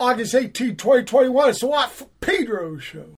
August 18, 2021. It's the Watt Pedro Show.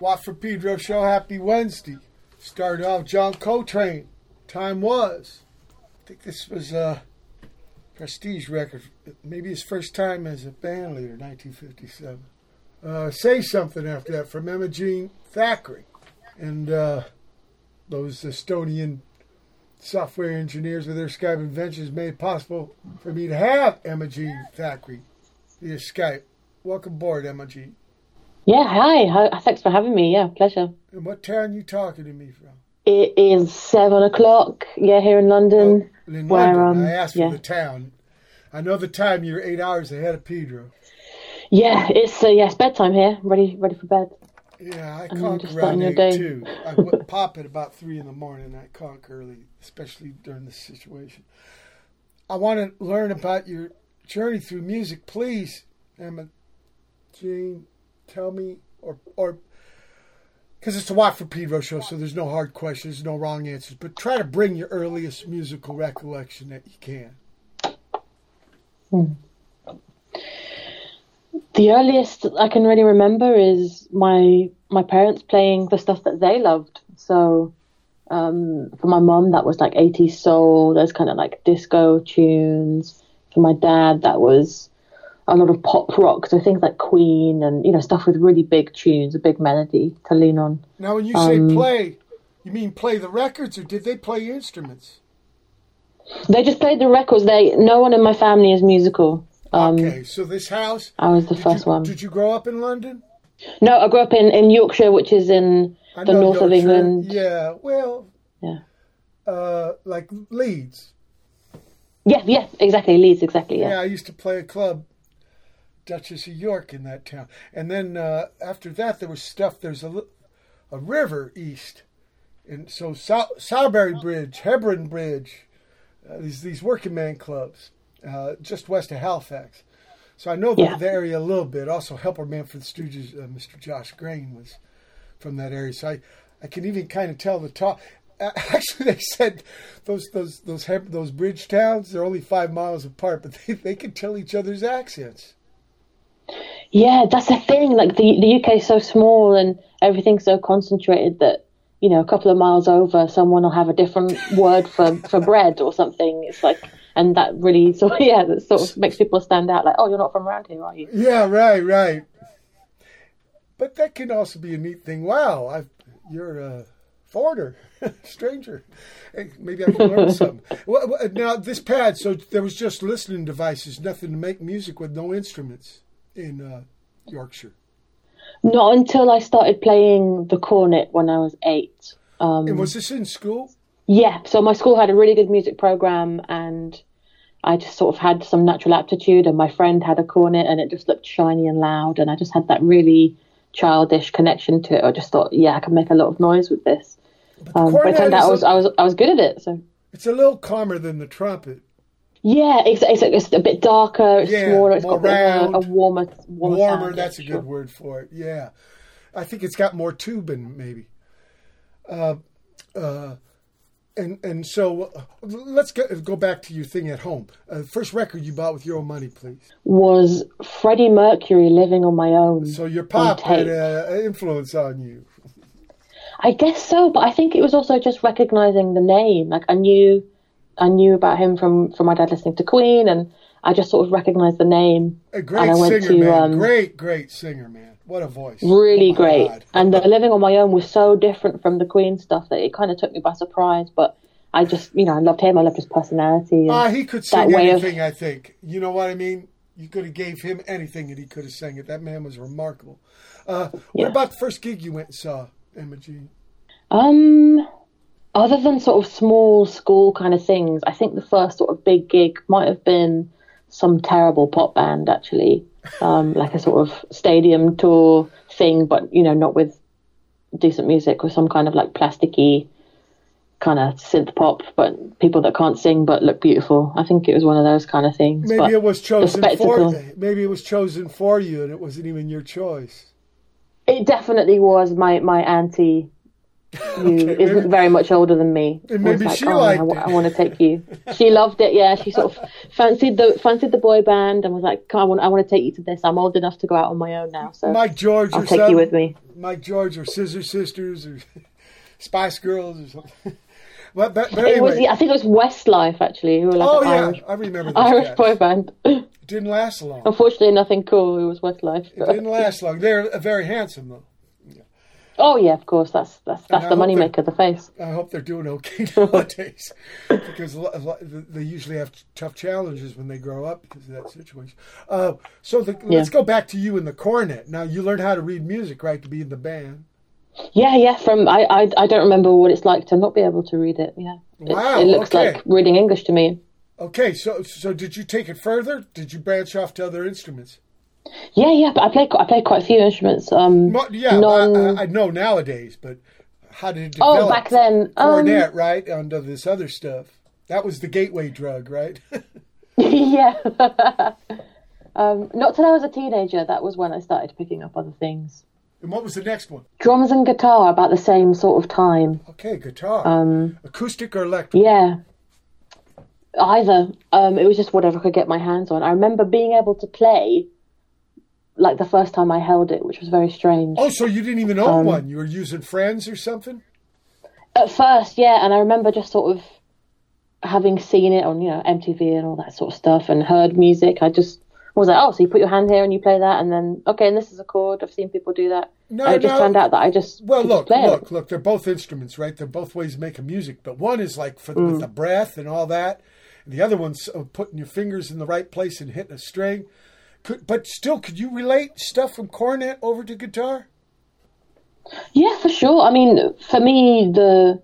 Watt for Pedro show. Happy Wednesday. Started off John Coltrane. Time was. I think this was a prestige record. Maybe his first time as a band leader, 1957. Uh, Say something after that from Emma Imogene Thackray. And uh, those Estonian software engineers with their Skype inventions made possible for me to have Emma Imogene Thackray via Skype. Welcome aboard, Imogene. Yeah, hi. hi. Thanks for having me. Yeah, pleasure. And what town you talking to me from? It is seven o'clock. Yeah, here in London. Oh, in where, London. um, I asked yeah. for the town. I know the time. You're eight hours ahead of Pedro. Yeah, it's uh, yeah, it's bedtime here. Ready, ready for bed. Yeah, I And conk around eight day. too. I pop at about three in the morning. I conk early, especially during this situation. I want to learn about your journey through music. Please, Emma, Jean, tell me, or or because it's a Watt for Pedro show, so there's no hard questions, no wrong answers. But try to bring your earliest musical recollection that you can. The earliest I can really remember is my my parents playing the stuff that they loved. So um, for my mum, that was like 80s soul. Those kind of like disco tunes. For my dad, that was a lot of pop rock. So things like Queen and you know stuff with really big tunes, a big melody to lean on. Now, when you say Um, play, you mean play the records, or did they play instruments? They just played the records. They no one in my family is musical. Um, okay, so this house. I was the first you, one. Did you grow up in London? No, I grew up in, in Yorkshire, which is in I the north of England. Yeah, well, Yeah. uh, like Leeds. Yeah, yeah, exactly. Leeds, exactly. Yeah. Yeah. I used to play a club, Duchess of York, in that town. And then uh, after that, there was stuff. There's a, a river east, and so Sowerby Bridge, Hebden Bridge, uh, these these working man clubs, uh, just west of Halifax. So I know the, Yeah. the area a little bit. Also, helper man for the Stooges, uh, Mr. Josh Grain, was from that area. So I, I can even kind of tell the talk. Actually, they said those those those those bridge towns they're only five miles apart, but they, they can tell each other's accents. Yeah, that's the thing. Like the the UK is so small and everything's so concentrated that you know a couple of miles over, someone will have a different word for for bread or something. It's like, and that really sort of, yeah, that sort of makes people stand out. Like, oh, you're not from around here, are you? Yeah, right, right. But that can also be a neat thing. Wow, I've, you're a foreigner, stranger. Hey, maybe I can learn something. Well, now this pad, so there was just listening devices, nothing to make music with, no instruments in uh, Yorkshire. Not until I started playing the cornet when I was eight. Um, And was this in school? Yeah, so my school had a really good music program, and I just sort of had some natural aptitude. And my friend had a cornet, and it just looked shiny and loud, and I just had that really childish connection to it. I just thought, yeah, I can make a lot of noise with this. Um, but it turned out I was a- I was I was good at it. So It's a little calmer than the trumpet. Yeah, it's it's, it's a bit darker, it's Yeah, smaller, it's more got a, a, a warmer warmer. Warmer, sound, that's a good sure. word for it. Yeah. I think it's got more tubing, maybe. Uh, uh, and and so uh, let's go, go back to your thing at home. Uh, first record you bought with your own money, please. Was Freddie Mercury living on my own? So your pop had an uh, influence on you. I guess so, but I think it was also just recognizing the name. Like I knew, I knew about him from from my dad listening to Queen, and I just sort of recognized the name. A great and I went singer, to man. um, great, great singer, man. What a voice. really Oh, great. God. And the living on my own was so different from the Queen stuff that it kind of took me by surprise. But I just, you know, I loved him. I loved his personality. and Ah, he could sing way of- anything. I think. You know what I mean? You could have gave him anything, and he could have sang it. That man was remarkable. Uh, what Yeah. about the first gig you went and saw, Emma Jean? Um, other than sort of small school kind of things, I think the first sort of big gig might have been some terrible pop band actually, um, like a sort of stadium tour thing, but you know, not with decent music, with some kind of like plasticky kind of synth pop, but people that can't sing but look beautiful. I think it was one of those kind of things. Maybe but it was chosen for. Maybe it was chosen for you, and it wasn't even your choice. it definitely was my my auntie who Okay, isn't maybe- very much older than me. And maybe like, she oh, liked I, it." want to take you. She loved it. Yeah, she sort of fancied the fancied the boy band and was like, "Come on, I want, I want to take you to this. I'm old enough to go out on my own now, so Mike George I'll or take something. you with me." Mike George or Scissor Sisters or Spice Girls or something. but, but, but It anyway. was. Yeah, I think it was Westlife actually, who were like oh yeah, Irish, I remember Irish guys. boy band. It Didn't last long. Unfortunately, nothing cool. It was Westlife. It didn't last long. They're very handsome though. Oh yeah, of course. That's that's that's I the moneymaker, the face. I hope they're doing okay nowadays because they usually have tough challenges when they grow up because of that situation. Uh, so the, let's go back to you in the cornet. Now you learned how to read music, right, to be in the band. Yeah, yeah. From I, I, I don't remember what it's like to not be able to read it. Yeah, It- Wow, It, looks okay. like reading English to me. Okay, so so did you take it further? Did you branch off to other instruments? Yeah, yeah. But I play I play quite a few instruments. Um, Mo- yeah, non- I, I, I know nowadays, but how did it develop? oh, back then. Um, cornet, right, onto this other stuff. That was the gateway drug, right? yeah. um, not till I was a teenager. That was when I started picking up other things. and what was the next one? Drums and guitar about the same sort of time. Okay, guitar, Um, acoustic or electric. yeah. Either. Um, it was just whatever I could get my hands on. I remember being able to play like the first time I held it, which was very strange. Oh, so you didn't even Um, own one? You were using friends or something? At first, yeah, and I remember just sort of having seen it on, you know, MTV and all that sort of stuff and heard music. I just was like, oh, so you put your hand here and you play that, and then, okay, and this is a chord. I've seen people do that. No, and it just no. turned out that I just Well, look, just look, it. look. They're both instruments, right? They're both ways of making music, but one is like for Mm. with the breath and all that, and the other one's uh, putting your fingers in the right place and hitting a string. Could, but still, could you relate stuff from cornet over to guitar? Yeah, for sure. I mean, for me, the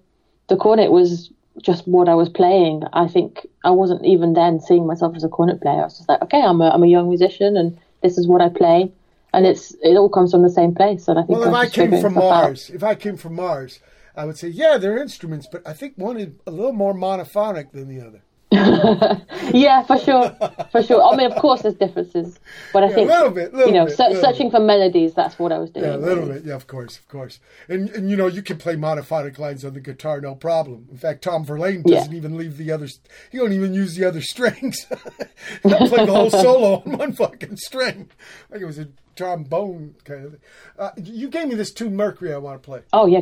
the cornet was just what I was playing. I think I wasn't even then seeing myself as a cornet player. I was just like, okay, I'm a I'm a young musician, and this is what I play, and it's it all comes from the same place. And I think Well, if I came from stuff out. Mars, if I came from Mars, I would say, yeah, they're instruments, but I think one is a little more monophonic than the other. Yeah, for sure, for sure. I mean, of course, there's differences, but I Yeah, think a little bit, little you know, bit, se- searching for melodies. That's what I was doing. Yeah, a little really. bit. Yeah, of course, of course. And and you know, you can play monophonic lines on the guitar, no problem. In fact, Tom Verlaine doesn't even leave the other. He don't even use the other strings. he played the whole solo on one fucking string, like it was a trombone kind of thing. Uh, you gave me this tune Mercury. I want to play. Oh yeah.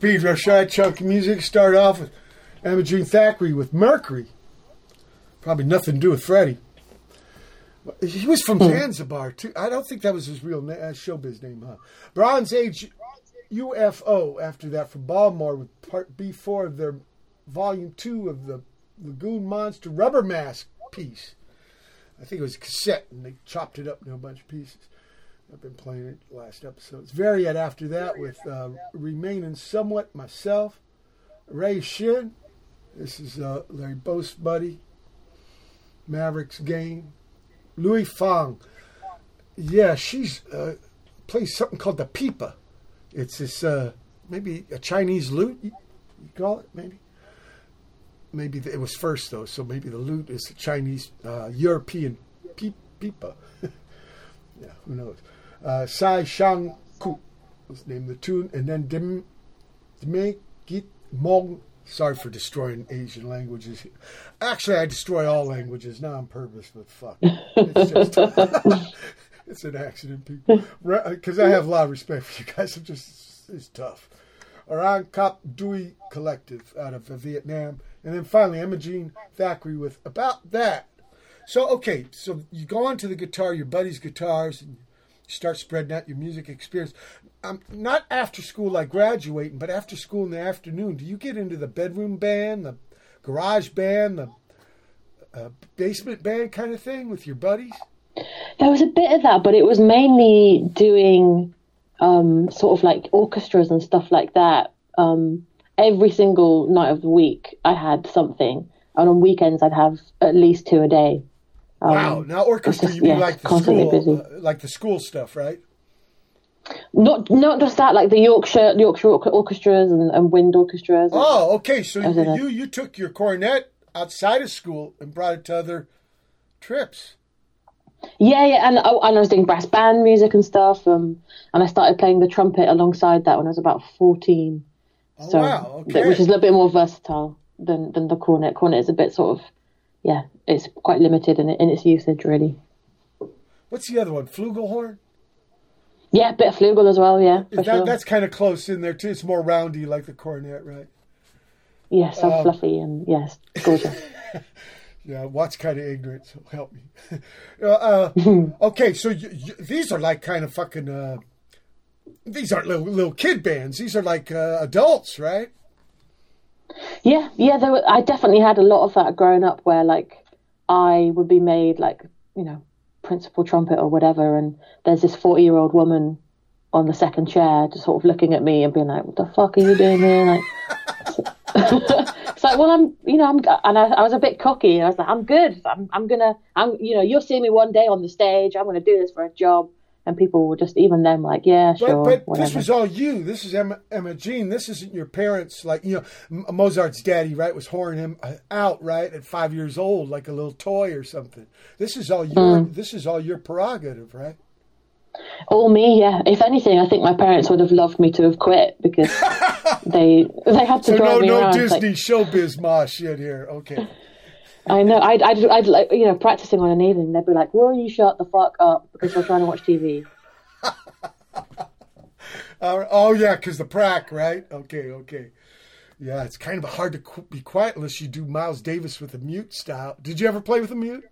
Pedro Rashad Chunk Music. Start off with Emma Jean Thackray with Mercury. Probably nothing to do with Freddie. He was from Zanzibar too. I don't think that was his real name, uh, showbiz name, huh? Bronze Age UFO. After that, from Baltimore with Part B four of their Volume two of the Lagoon Monster Rubber Mask piece. I think it was a cassette, and they chopped it up into a bunch of pieces. I've been playing it last episodes. Variat after that with uh, Remaining Somewhat Myself. Ray Shinn. This is uh, Larry Boast buddy. Mavericks game. Lui Fang. Yeah, she's uh, plays something called the pipa. It's this uh, maybe a Chinese lute. You, you call it maybe. Maybe it was first though, so maybe the lute is a Chinese uh, European pipa. yeah, who knows? Uh, Sai Shang Qu was named the tune, and then Dim Dme Git Mong. Sorry for destroying Asian languages. Actually, I destroy all languages, not on purpose, but fuck. It's just. it's an accident, people. Because I have a lot of respect for you guys. I'm just. It's tough. Orang Cap Duoi Collective out of uh, Vietnam. And then finally, Imogene Thackeray with About That. So, okay, so you go onto the guitar, your buddy's guitars, and start spreading out your music experience. Um, not after school, like graduating, but after school in the afternoon. Do you get into the bedroom band, the garage band, the uh, basement band kind of thing with your buddies? There was a bit of that, but it was mainly doing um, sort of like orchestras and stuff like that. Um, every single night of the week, I had something, and on weekends, I'd have at least two a day. Um, wow! Now orchestra, just- you yeah, like the constantly school, busy. uh, like the school stuff, right? Not not just that, like the Yorkshire Yorkshire orchestras and, and wind orchestras. Oh, okay. So I was in a- you you took your cornet outside of school and brought it to other trips. Yeah, yeah, and, oh, and I was doing brass band music and stuff. Um, and I started playing the trumpet alongside that when I was about fourteen. Oh, So, wow. Okay. which is a little bit more versatile than than the cornet. Cornet is a bit sort of, yeah, it's quite limited in in its usage really. What's the other one? Flugelhorn. Yeah, a bit of flugel as well. Yeah, That, sure. That's kind of close in there too. It's more roundy like the cornet, right? Yeah, so um, fluffy and yes, gorgeous. Yeah, Watt's kind of ignorant, so help me. uh, uh, okay, so you, you, these are like kind of fucking. Uh, these aren't little little kid bands. These are like uh, adults, right? Yeah, yeah, there were, I definitely had a lot of that growing up where like I would be made like, you know, principal trumpet or whatever and there's this 40 year old woman on the second chair just sort of looking at me and being like, what the fuck are you doing here? Like, it's like, well, I'm, you know, I'm, and I, I was a bit cocky. I was like, I'm good. I'm, I'm gonna, I'm, you know, you'll see me one day on the stage. I'm gonna do this for a job. And people were just, even them, like, yeah, sure, but this was all you. This is Emma, Emma Jean. This isn't your parents. Like you know, Mozart's daddy, right, was whoring him uh, out, right, at five years old, like a little toy or something. This is all your. Mm. This is all your prerogative, right? All me, yeah. If anything, I think my parents would have loved me to have quit because they they had to So drive no, me no around. Disney Like, showbiz ma shit here. Okay. I know. I'd, I'd, I'd like you know practicing on an evening. They'd be like, "Will you shut the fuck up?" Because we're trying to watch TV. Uh, oh yeah, because the prac, right? Okay, okay. Yeah, it's kind of hard to qu- be quiet unless you do Miles Davis with a mute style. Did you ever play with a mute?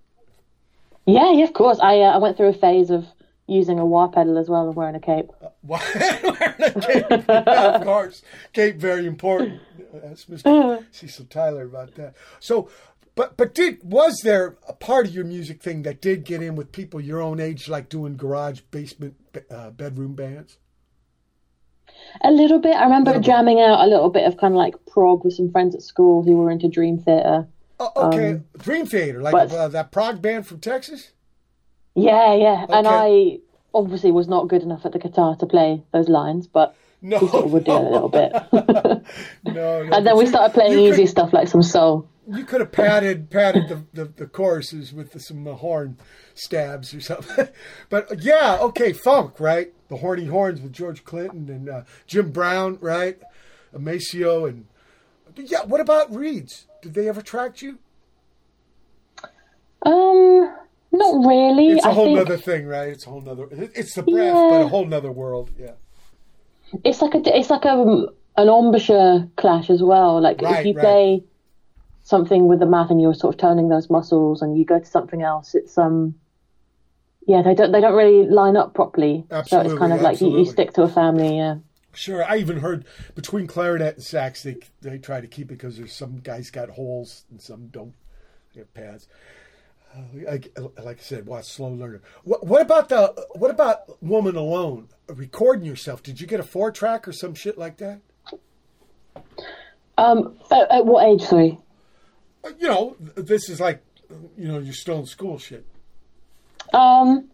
Yeah, yeah, of course. I uh, I went through a phase of using a wah pedal as well and wearing a cape. Why- Wearing a cape, of course. Cape very important. Ask Mr. Cecil Tyler about that. So, but but did was there a part of your music thing that did get in with people your own age, like doing garage, basement, uh, bedroom bands? A little bit. I remember jamming out a little bit of kind of like prog with some friends at school who were into Dream Theater. Oh, okay, Dream Theater, like but- uh, that prog band from Texas. Yeah, yeah. And I obviously was not good enough at the guitar to play those lines, but No, we sort of would do it a little bit. no, no. and then we started playing easy could- stuff like some soul. You could have padded padded the, the, the choruses with the, some horn stabs or something. but yeah, okay, funk, right? The horny horns with George Clinton and uh, Jim Brown, right? Maceo and yeah. What about reeds? Did they ever attract you? Um, not really. It's a I whole think nother thing, right? It's a whole nother. It's the breath, but a whole nother world. Yeah. it's like a it's like a an embouchure clash as well. Like Right, if you right. play something with the mouth and you're sort of turning those muscles, and you go to something else, it's um. Yeah, they don't. They don't really line up properly. absolutely, so it's kind of like you, you stick to a family. Yeah. Sure, I even heard between clarinet and sax, they they try to keep it because there's some guys got holes and some don't. They have pads. Uh, like, like I said, watch slow learner. What, what about the what about woman alone recording yourself? Did you get a four track or some shit like that? Um. At, at what age? Sorry. You know, this is like, you know, you're still in school shit. Um.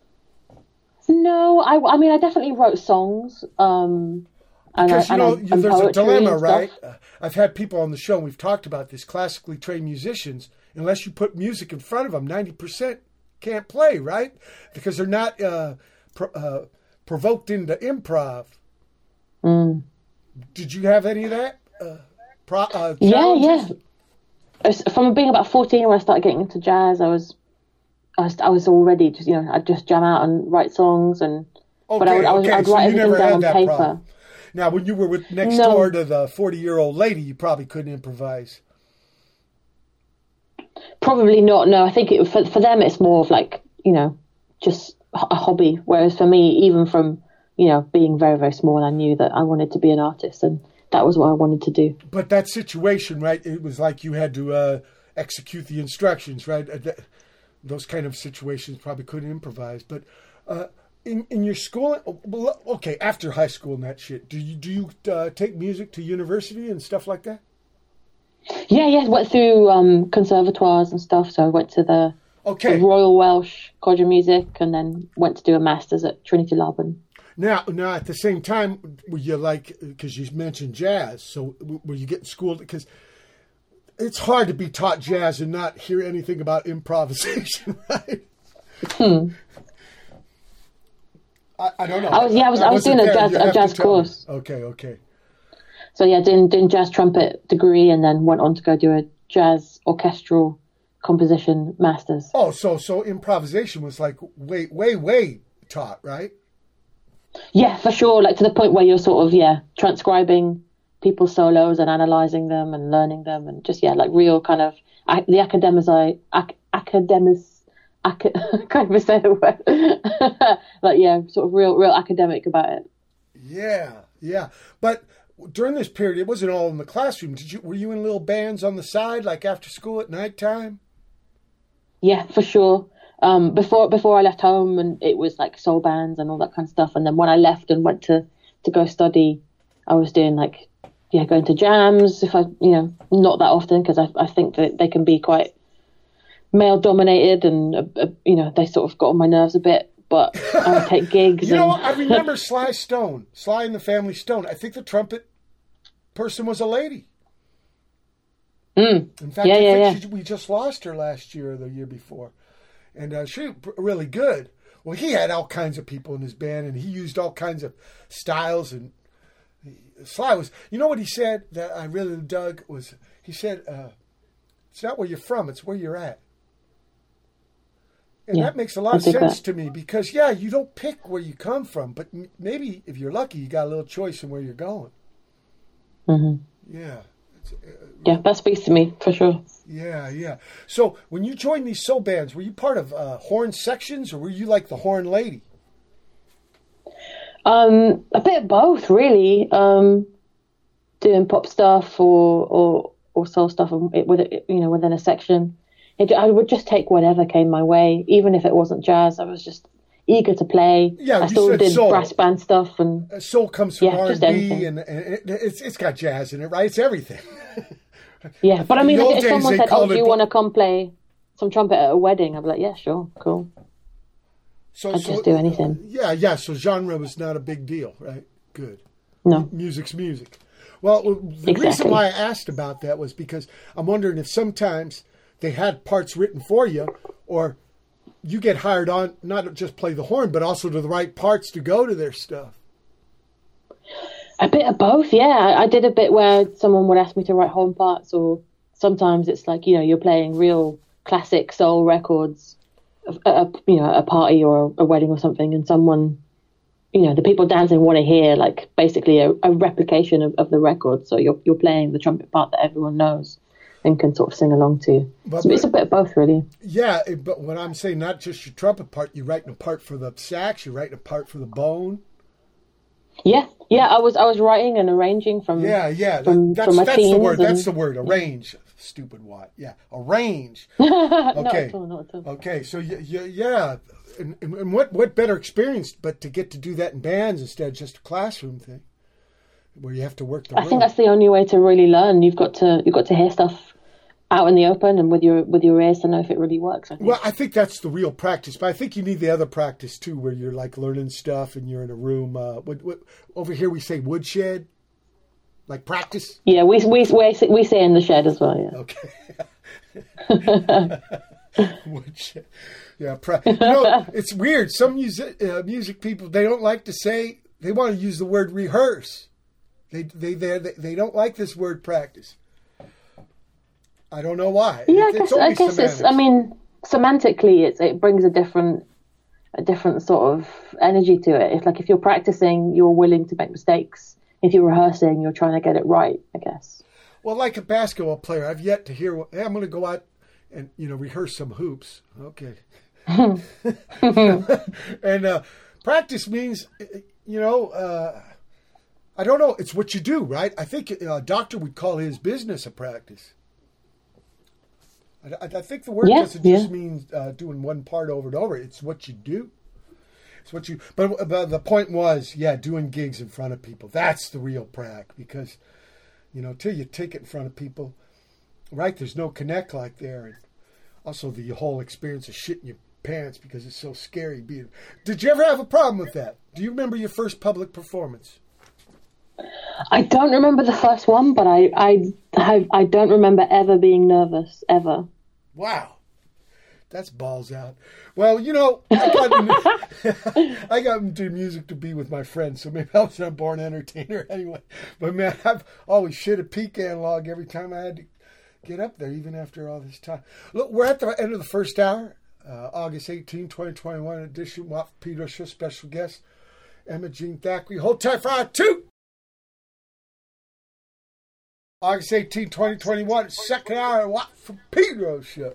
No, I. I mean, I definitely wrote songs. Um. And Because I, you and know, I, and there's a dilemma, right? Uh, I've had people on the show. and We've talked about this. Classically trained musicians, unless you put music in front of them, ninety percent can't play, right? Because they're not uh, pro- uh, provoked into improv. Mm. Did you have any of that? Uh, pro- uh, Yeah, yeah. As- From being about fourteen when I started getting into jazz, I was, I was, I was already just you know I'd just jam out and write songs and. Okay, but I would, I would okay. I'd so write you everything never down had on that paper. problem. Now, when you were with next No. door to the forty-year-old lady, you probably couldn't improvise. Probably not. No, I think it, for for them it's more of like you know just a hobby. Whereas for me, even from you know being very very small, I knew that I wanted to be an artist, and that was what I wanted to do. But that situation, right? It was like you had to uh, execute the instructions, right? Uh, those kind of situations probably couldn't improvise. But uh, in in your school, okay, after high school and that shit, do you do you uh, take music to university and stuff like that? Yeah, yeah. Went through um, conservatoires and stuff. So I went to the, the Royal Welsh College of Music, and then went to do a masters at Trinity Laban. Now now at the same time, were you like because you mentioned jazz? So were you getting schooled because? It's hard to be taught jazz and not hear anything about improvisation, right? Hmm. I, I don't know. I was- yeah, I was- I was wasn't doing a jazz- a jazz tell me. course. Okay, okay. So yeah, doing doing jazz trumpet degree, and then went on to go do a jazz orchestral composition masters. Oh, so so improvisation was like way way way taught, right? Yeah, for sure. Like to the point where you're sort of yeah transcribing people's solos and analyzing them and learning them and just yeah like real kind of the academici ac- academis ac- can't even say the word like yeah sort of real real academic about it. Yeah, yeah. But during this period, it wasn't all in the classroom. Did you were you in little bands on the side, like after school at nighttime? Yeah, for sure. Um, before before I left home, and it was like soul bands and all that kind of stuff. And then when I left and went to to go study, I was doing like yeah, going to jams. If I you know not that often because I I think that they can be quite male dominated and uh, uh, you know they sort of got on my nerves a bit. But I would take gigs. You know, and, I remember Sly Stone, Sly and the Family Stone. I think the trumpet person was a lady. In fact, Mm. Yeah, I yeah, think yeah. She, we just lost her last year or the year before, and uh, she really good. Well, he had all kinds of people in his band, and he used all kinds of styles. And Sly was, you know what he said that I really dug was he said, uh, "It's not where you're from; it's where you're at." And Yeah, that makes a lot of sense that. to me because yeah, you don't pick where you come from, but m- maybe if you're lucky, you got a little choice in where you're going. Mhm. Yeah. Uh, Yeah, that speaks to me for sure. yeah, yeah. So when you joined these soul bands, were you part of uh, horn sections, or were you like the horn lady? Um, a bit of both, really. Um, doing pop stuff or or or soul stuff with it, you know, within a section. It, I would just take whatever came my way, even if it wasn't jazz. I was just eager to play. Yeah, I still did soul. brass band stuff, and Uh, Soul comes from Yeah, R and B, and it, it's it's got jazz in it, right? It's everything. yeah. But I mean, old if someone said, "Oh, do you want to come play some trumpet at a wedding?" I'd be like, "Yeah, sure, cool." So, I'd just do anything. yeah, yeah. So genre was not a big deal, right? Good. No, music's music. Well, the reason why I asked about that was because I'm wondering if sometimes they had parts written for you, or you get hired on not just play the horn, but also to the right parts to go to their stuff. A bit of both, yeah. I, I did a bit where someone would ask me to write horn parts, or sometimes it's like you know you're playing real classic soul records at a you know a party or a wedding or something, and someone you know the people dancing want to hear like basically a, a replication of, of the record. So you're you're playing the trumpet part that everyone knows and can sort of sing along to. But- so it's a bit of both, really. Yeah, but when I'm saying not just your trumpet part, you're writing a part for the sax, you're writing a part for the bone. Yeah, yeah. I was I was writing and arranging from Yeah, yeah. from, that's from my that's the word. and- That's the word. Arrange. Stupid what? Yeah, arrange. not Okay. at all, not at all. Okay, so y- y- yeah, and, and and what what better experience but to get to do that in bands instead of just a classroom thing, where you have to work the I room. think that's the only way to really learn. You've got to you've got to hear stuff out in the open and with your with your ears to know if it really works. I think. Well, I think that's the real practice, but I think you need the other practice too, where you're like learning stuff and you're in a room. Uh, what, what, over here we say woodshed, like practice. yeah, we we we say, we say in the shed as well. Yeah. Okay. Woodshed. Yeah, pra- you know, it's weird. Some music uh, music people they don't like to say they want to use the word rehearse. They they they, they don't like this word practice. I don't know why. Yeah, I guess I guess it's. I mean, semantically, it's it brings a different a different sort of energy to it. It's like if you're practicing, you're willing to make mistakes if you're rehearsing, you're trying to get it right. I guess. Well, like a basketball player, I've yet to hear. Hey, I'm going to go out and you know rehearse some hoops. Okay. and uh, practice means, you know, uh, I don't know. It's what you do, right? I think a doctor would call his business a practice. I, I think the word Yeah, doesn't yeah. just mean uh, doing one part over and over. It's what you do. It's what you. But, but the point was, yeah, doing gigs in front of people. That's the real prac because, you know, till you take it in front of people, right? There's no connect like there, and also the whole experience of shitting your pants because it's so scary being. Did you ever have a problem with that? Do you remember your first public performance? I don't remember the first one, but I I I don't remember ever being nervous ever. Wow. That's balls out. Well, you know, I got, into, I got into music to be with my friends, so maybe I was a born entertainer anyway. But man, I've always shit a pecan log every time I had to get up there, even after all this time. Look, we're at the end of the first hour, uh, August 18, 2021 edition. Watt Peter Show special guest, Emma Jean Thackray. Hold tight for hour two. August 18, 2021, second hour, Watt for Pedro Show.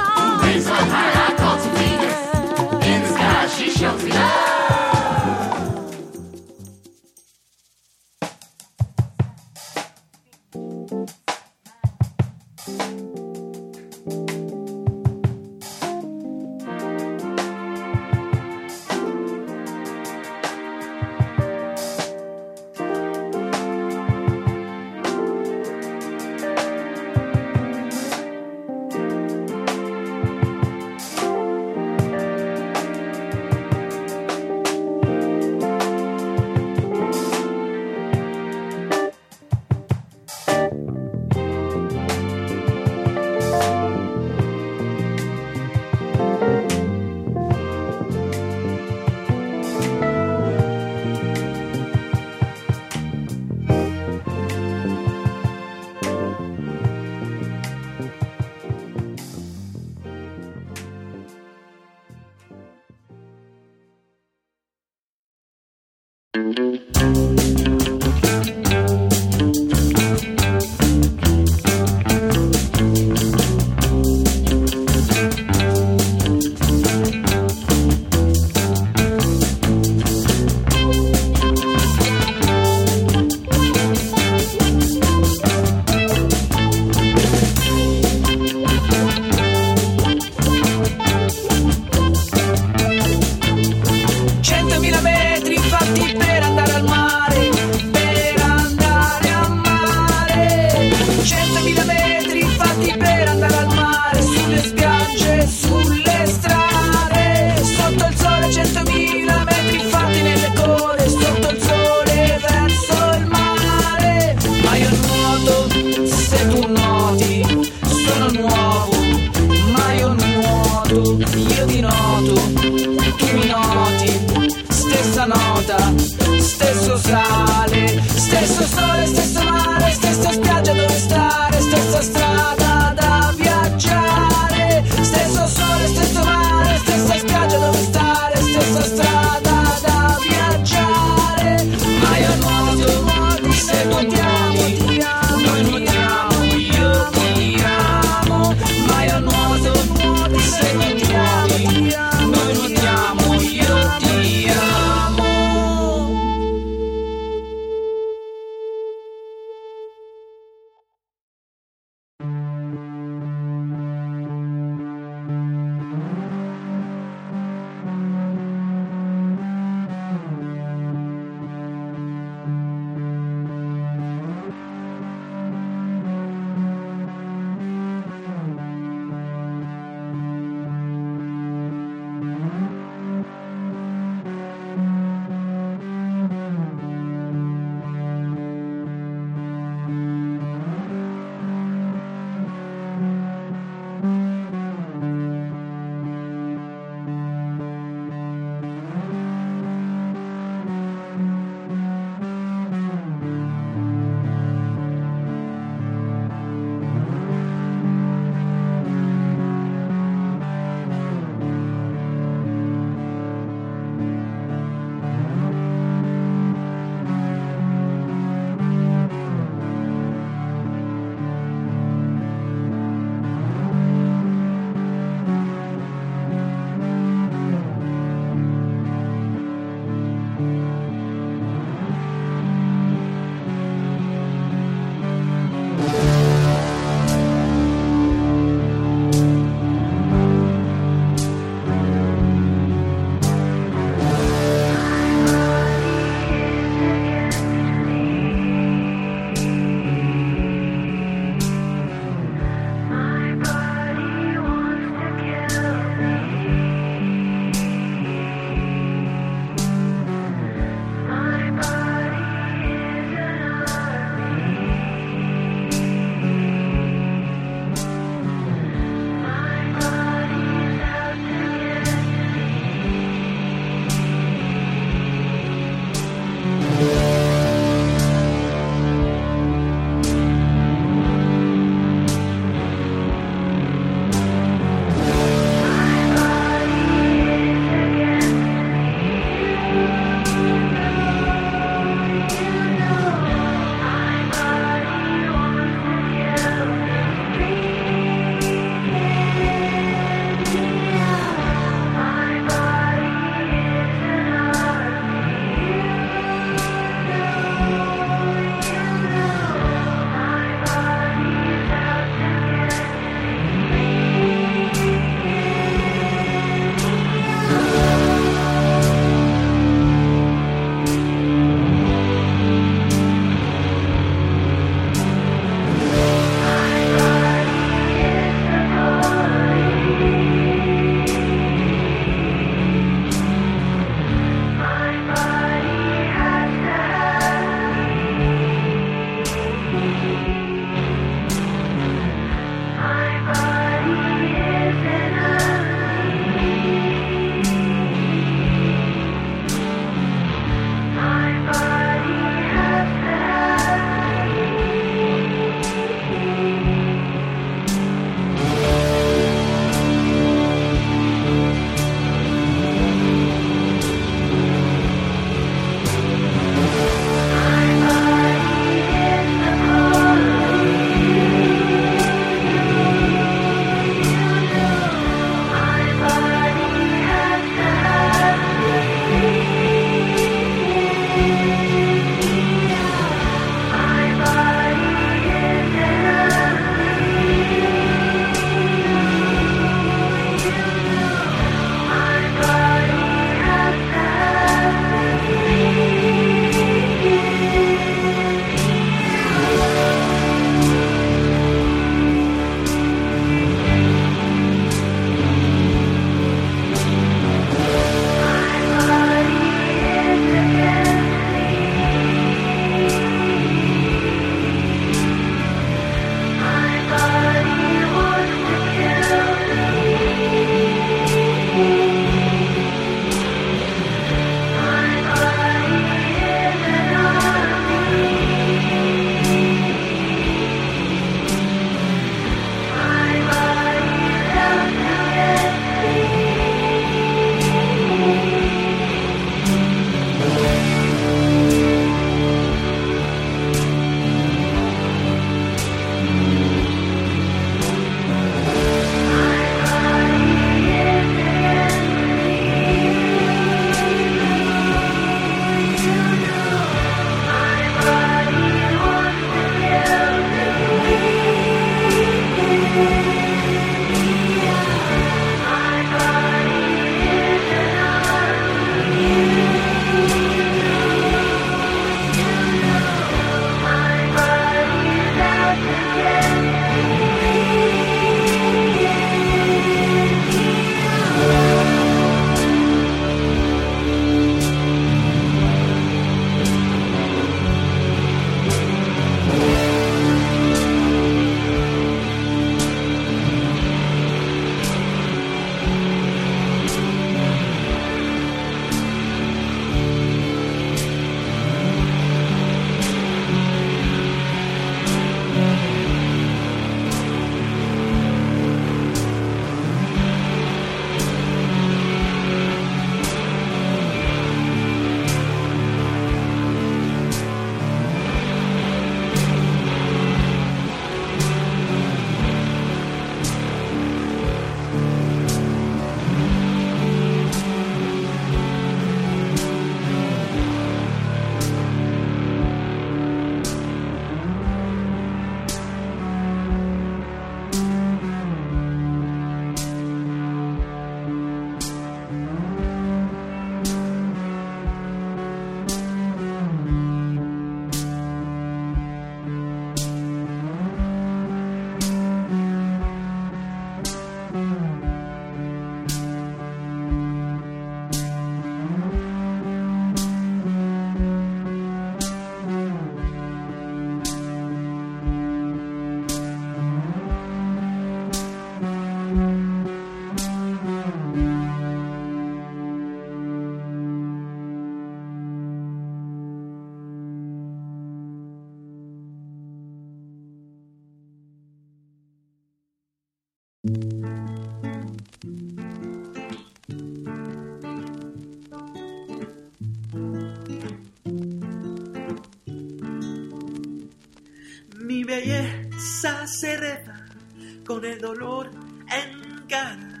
Con el dolor en cara.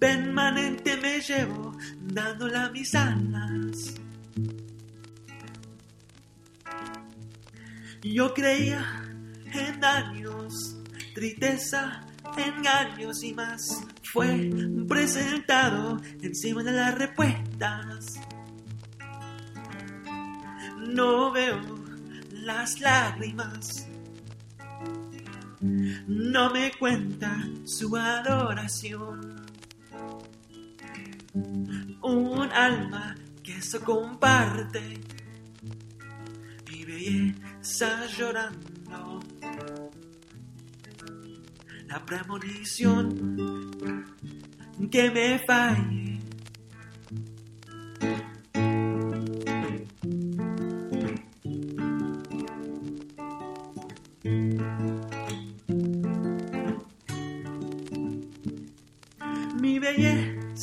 Permanente me llevo dándola mis alas. Yo creía en daños, tristeza, engaños y más. Fue presentado encima de las respuestas. No veo las lágrimas. No me cuenta su adoración. Un alma que se comparte mi belleza llorando. La premonición que me falle.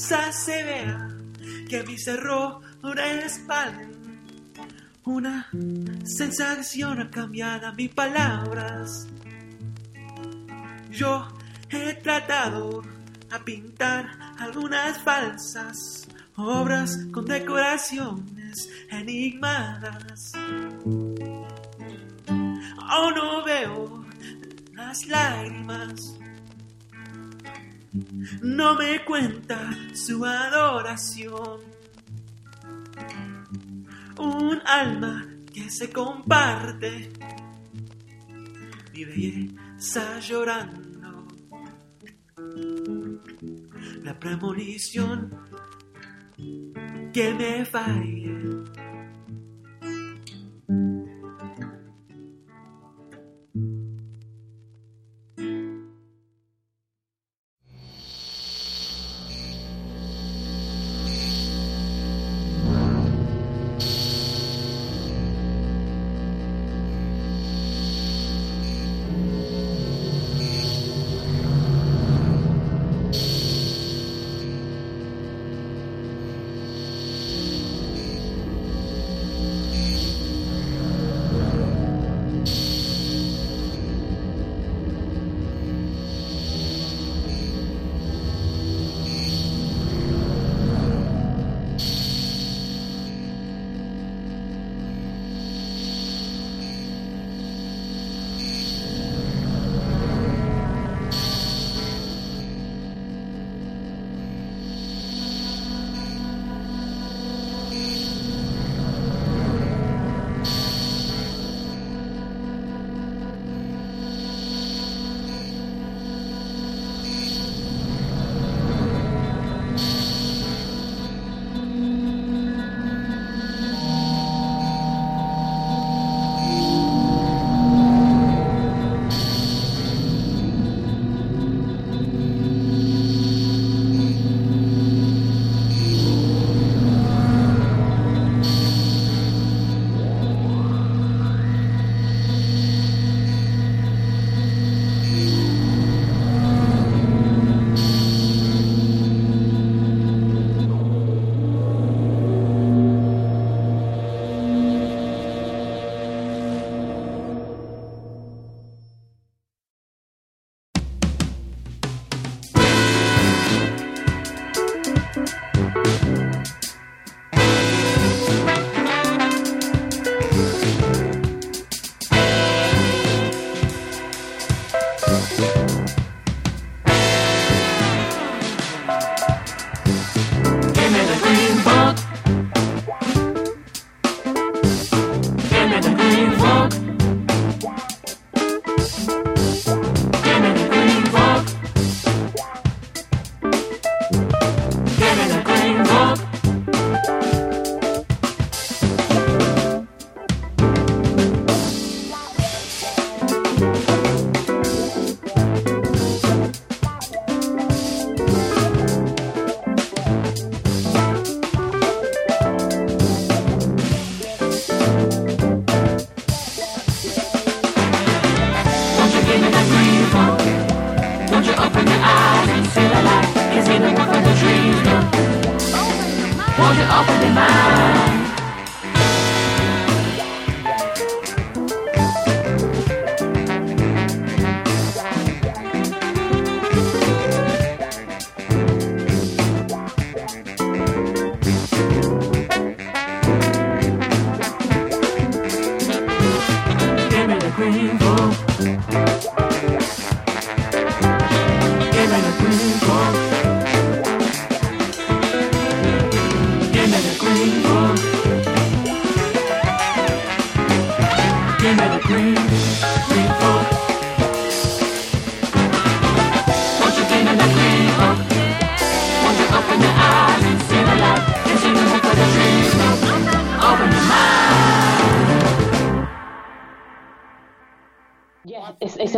Se vea que mis errores valen. Una sensación ha cambiado mis palabras. Yo he tratado a pintar algunas falsas obras con decoraciones enigmadas. Oh, no veo las lágrimas. No me cuenta su adoración. Un alma que se comparte. Mi belleza llorando. La premonición que me falle.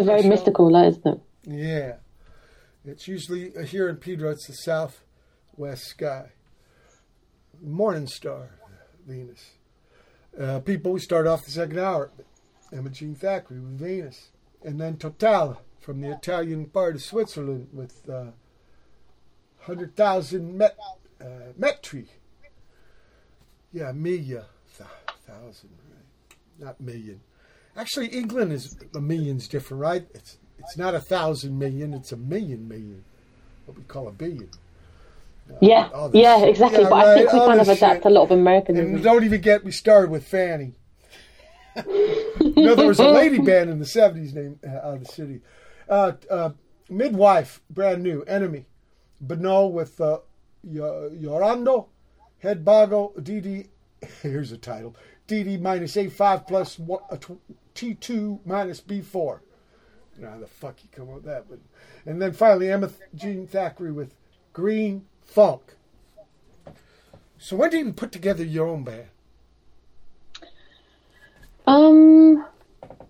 Very mystical isn't it? Yeah. It's usually uh, here in Pedro, it's the southwest sky. Morning star, Venus. Uh, people, we start off the second hour. Jean Thackray with Venus. And then Totale from the Italian part of Switzerland with uh, 100,000 met, uh, metri. Yeah, million, th- thousand, right? Not million. Actually, England is a million's different, right? It's it's not a thousand million; it's a million million. What we call a billion. Yeah, this yeah, shit. exactly. Yeah, but I think we kind of adapt shit. a lot of American. And don't even get me started with Fanny. know, there was a lady band in the seventies named uh, out of the city. Uh, uh, midwife, brand new. Enemy, Beno with uh, Yo- Llorando, Head Bago, DD. Here's a title: DD minus A five plus one, uh, tw- T two minus B four. You know how the fuck you come up with that, but and then finally Emma Jean Thackray with Green Funk. So when did you put together your own band? Um,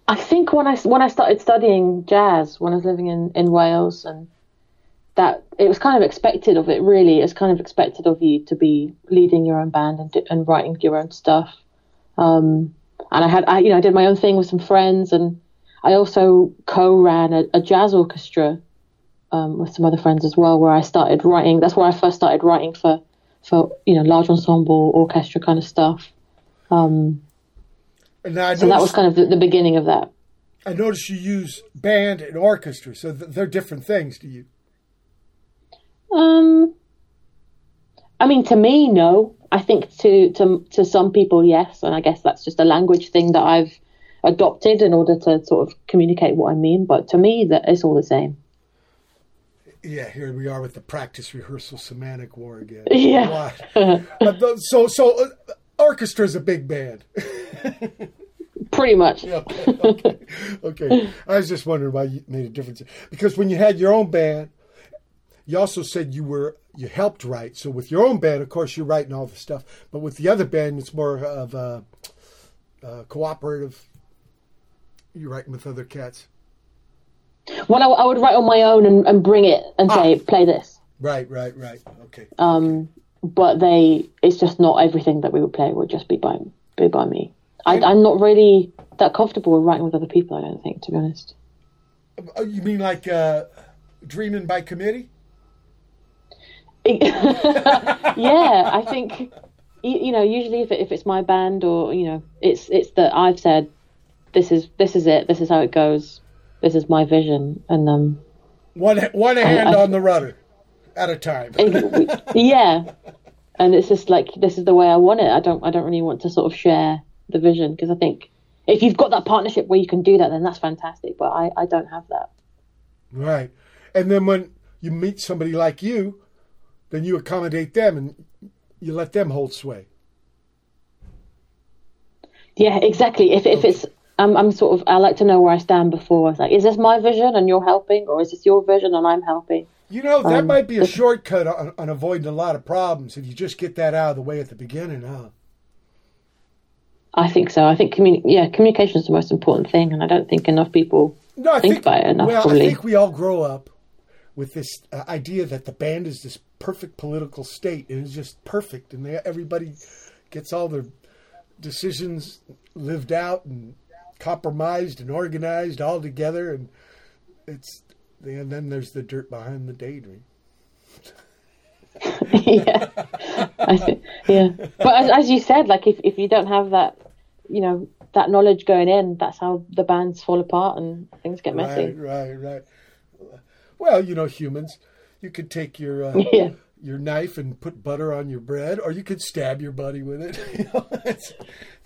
I think when I when I started studying jazz when I was living in in Wales, and that it was kind of expected of it. Really, it's kind of expected of you to be leading your own band and and writing your own stuff. Um, and I had I you know I did my own thing with some friends, and I also co-ran a, a jazz orchestra um, with some other friends as well, where I started writing. That's where I first started writing for for you know large ensemble orchestra kind of stuff. Um, And I so that was kind of the, the beginning of that. I noticed you use band and orchestra, so th- they're different things to you. Um, I mean, to me, no. I think to to to some people, yes, and I guess that's just a language thing that I've adopted in order to sort of communicate what I mean. But to me, that it's all the same. Yeah, here we are with the practice rehearsal semantic war again. Yeah. So so uh, orchestra is a big band. Pretty much. okay, okay, okay. I was just wondering why you made a difference because when you had your own band, you also said you were you helped write. So with your own band, of course, you're writing all the stuff. But with the other band, it's more of a, uh cooperative. You're writing with other cats. Well, I, I would write on my own and, and bring it and say, play this. Right, right, right. Okay. Um, but they, it's just not everything that we would play would just be by be by me. I, I'm not really that comfortable with writing with other people. I don't think, to be honest. Oh, you mean like uh, dreaming by committee? yeah, I think you, know usually if it, if it's my band or you know it's it's that I've said this is this is it this is how it goes this is my vision and um One one hand I- on the rudder at a time. yeah and it's just like this is the way I want it I don't I don't really want to sort of share the vision because I think if you've got that partnership where you can do that then that's fantastic but I I don't have that Right. And then when you meet somebody like you, then you accommodate them and you let them hold sway. yeah exactly if if it's I'm, I'm sort of I like to know where I stand before it's like is this my vision and you're helping or is this your vision and I'm helping You know, that Um, might be a shortcut on, on avoiding a lot of problems if you just get that out of the way at the beginning, huh? I think so. I think communi- yeah, communication is the most important thing, and I don't think enough people No, I think, think, about it enough. well, probably. I think we all grow up with this uh, idea that the band is this perfect political state and it's just perfect, and they, everybody gets all their decisions lived out and compromised and organized all together, and it's and then there's the dirt behind the daydream. yeah, I yeah. But as, as you said, like if if you don't have that, you know, that knowledge going in, that's how the bands fall apart and things get messy. Right, right, right. Well, you know, humans, you could take your uh, Yeah. your knife and put butter on your bread, or you could stab your buddy with it. You know, it's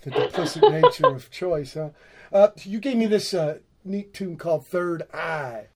the duplicit nature of choice, huh? Uh, you gave me this uh, neat tune called Third Eye.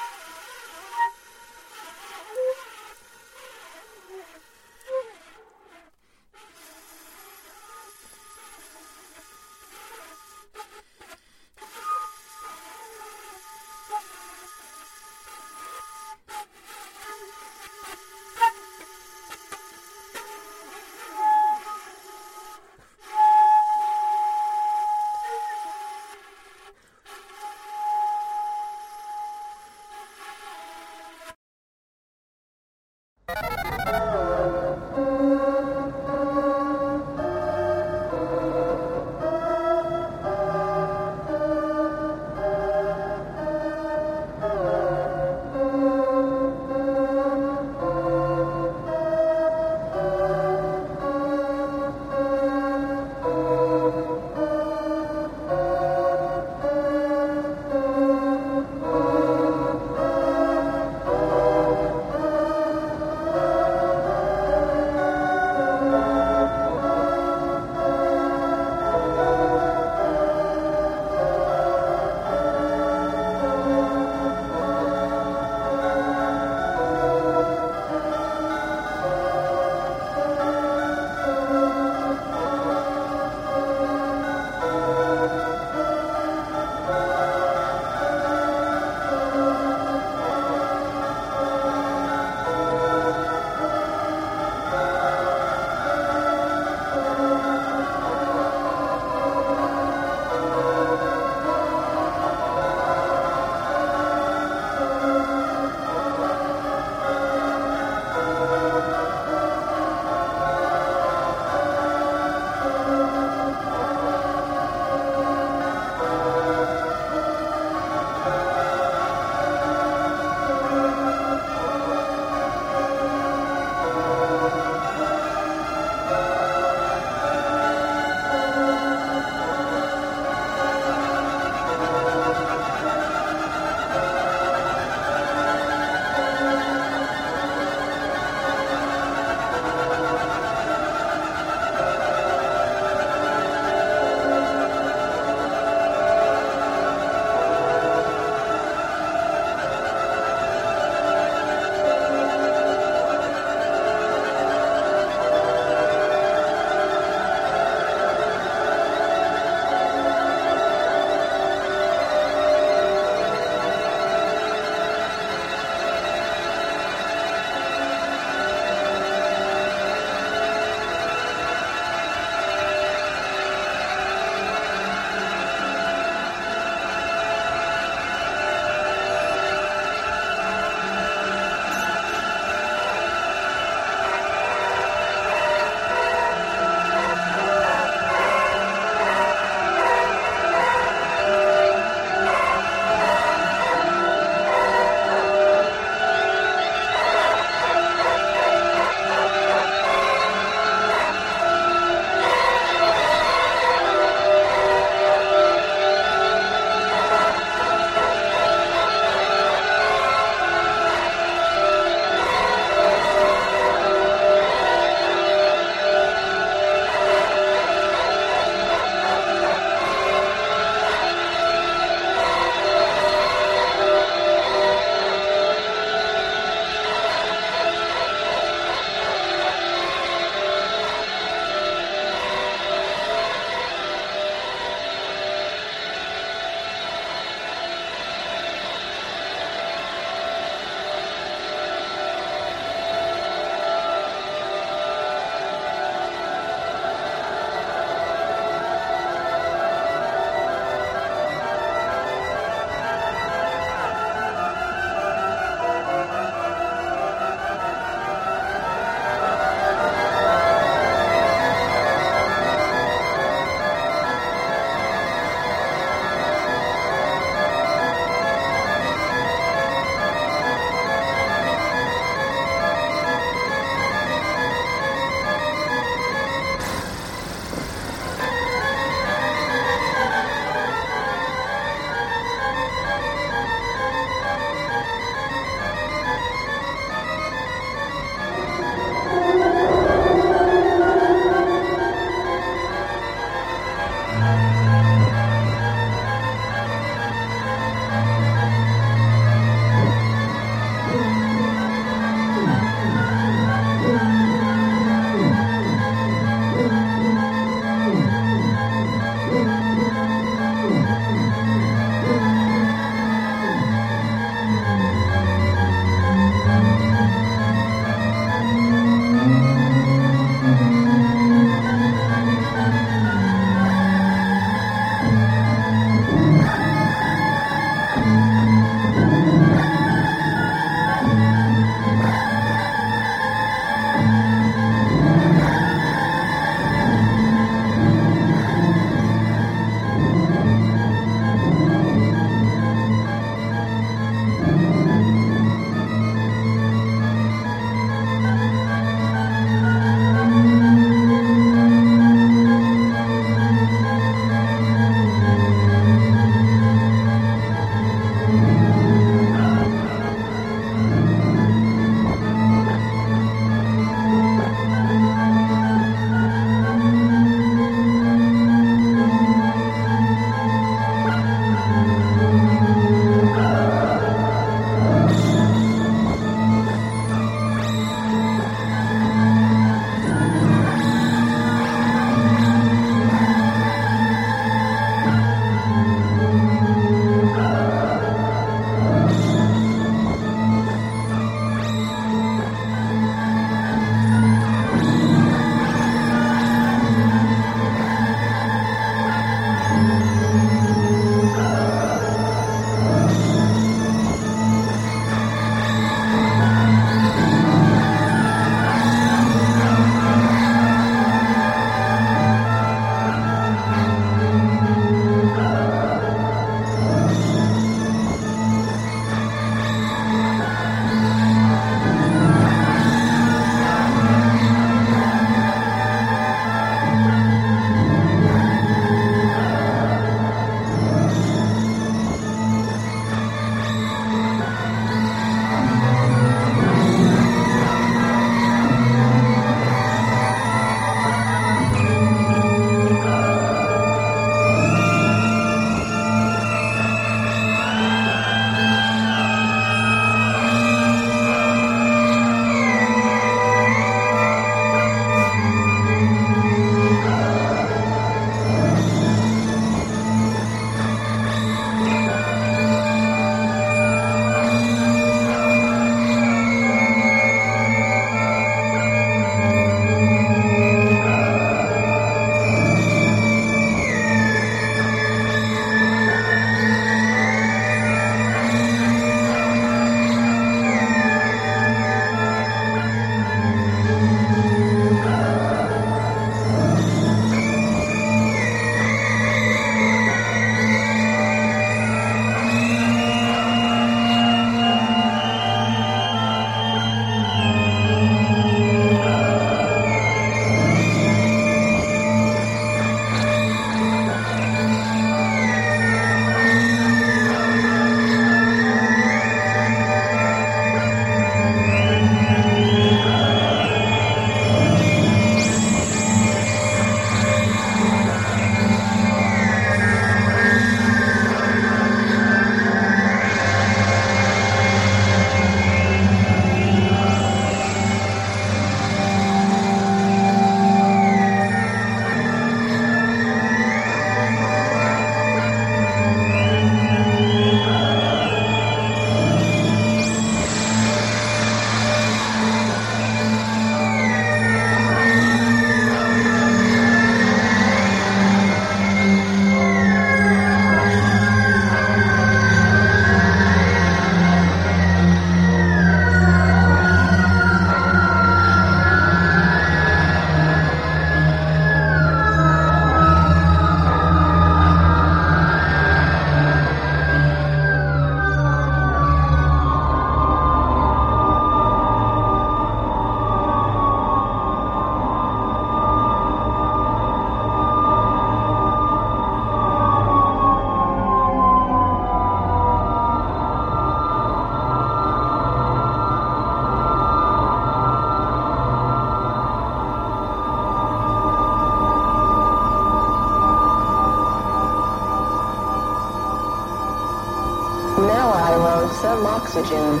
Oxygen.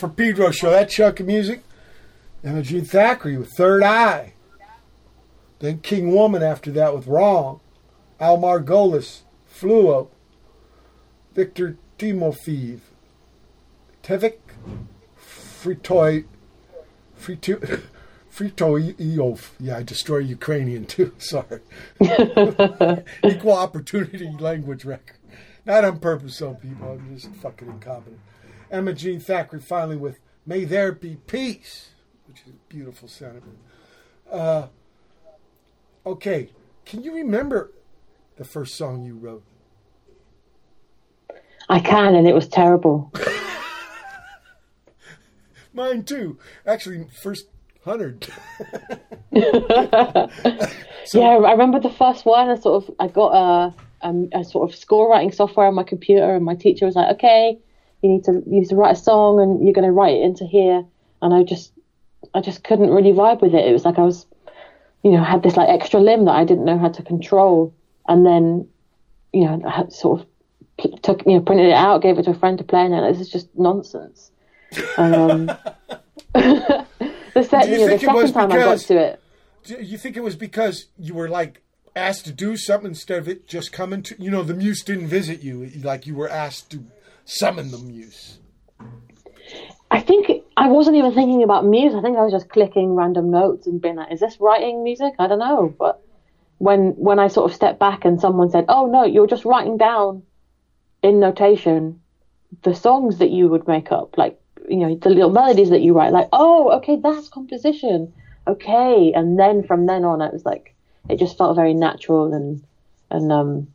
For Pedro show, that chunk of music. Emma Jean Thackray with Third Eye. Then King Woman after that with Wrong. Al Margolis, Fluo. Viktor Timofeev. Tevik Fritoy Frito Fritoyov. Yeah, I destroy Ukrainian too. Sorry. Equal opportunity language record. Not on purpose, some people. I'm just fucking incompetent. Emma Jean Thackray finally with May There Be Peace, which is a beautiful sentiment. Uh, okay, can you remember the first song you wrote? I can, and it was terrible. Mine too. Actually, first hundred. yeah, I remember the first one. I sort of I got a, um, a sort of score writing software on my computer, and my teacher was like, "Okay, you need to you need to write a song, and you're going to write it into here." And I just I just couldn't really vibe with it. It was like I was, you know, had this like extra limb that I didn't know how to control, and then, you know, I had sort of took you know printed it out, gave it to a friend to play, and this is just nonsense. Um, the, sec- Do you you know, the second time I got to it. Do you think it was because you were like asked to do something instead of it just coming to you know the muse didn't visit you like you were asked to summon the muse I think I wasn't even thinking about muse. I think I was just clicking random notes and being like, "Is this writing music?" I don't know. But when when I sort of stepped back and someone said, "Oh no, you're just writing down in notation the songs that you would make up, like you know the little melodies that you write." Like, oh, okay, that's composition. Okay, and then from then on, it was like it just felt very natural and and um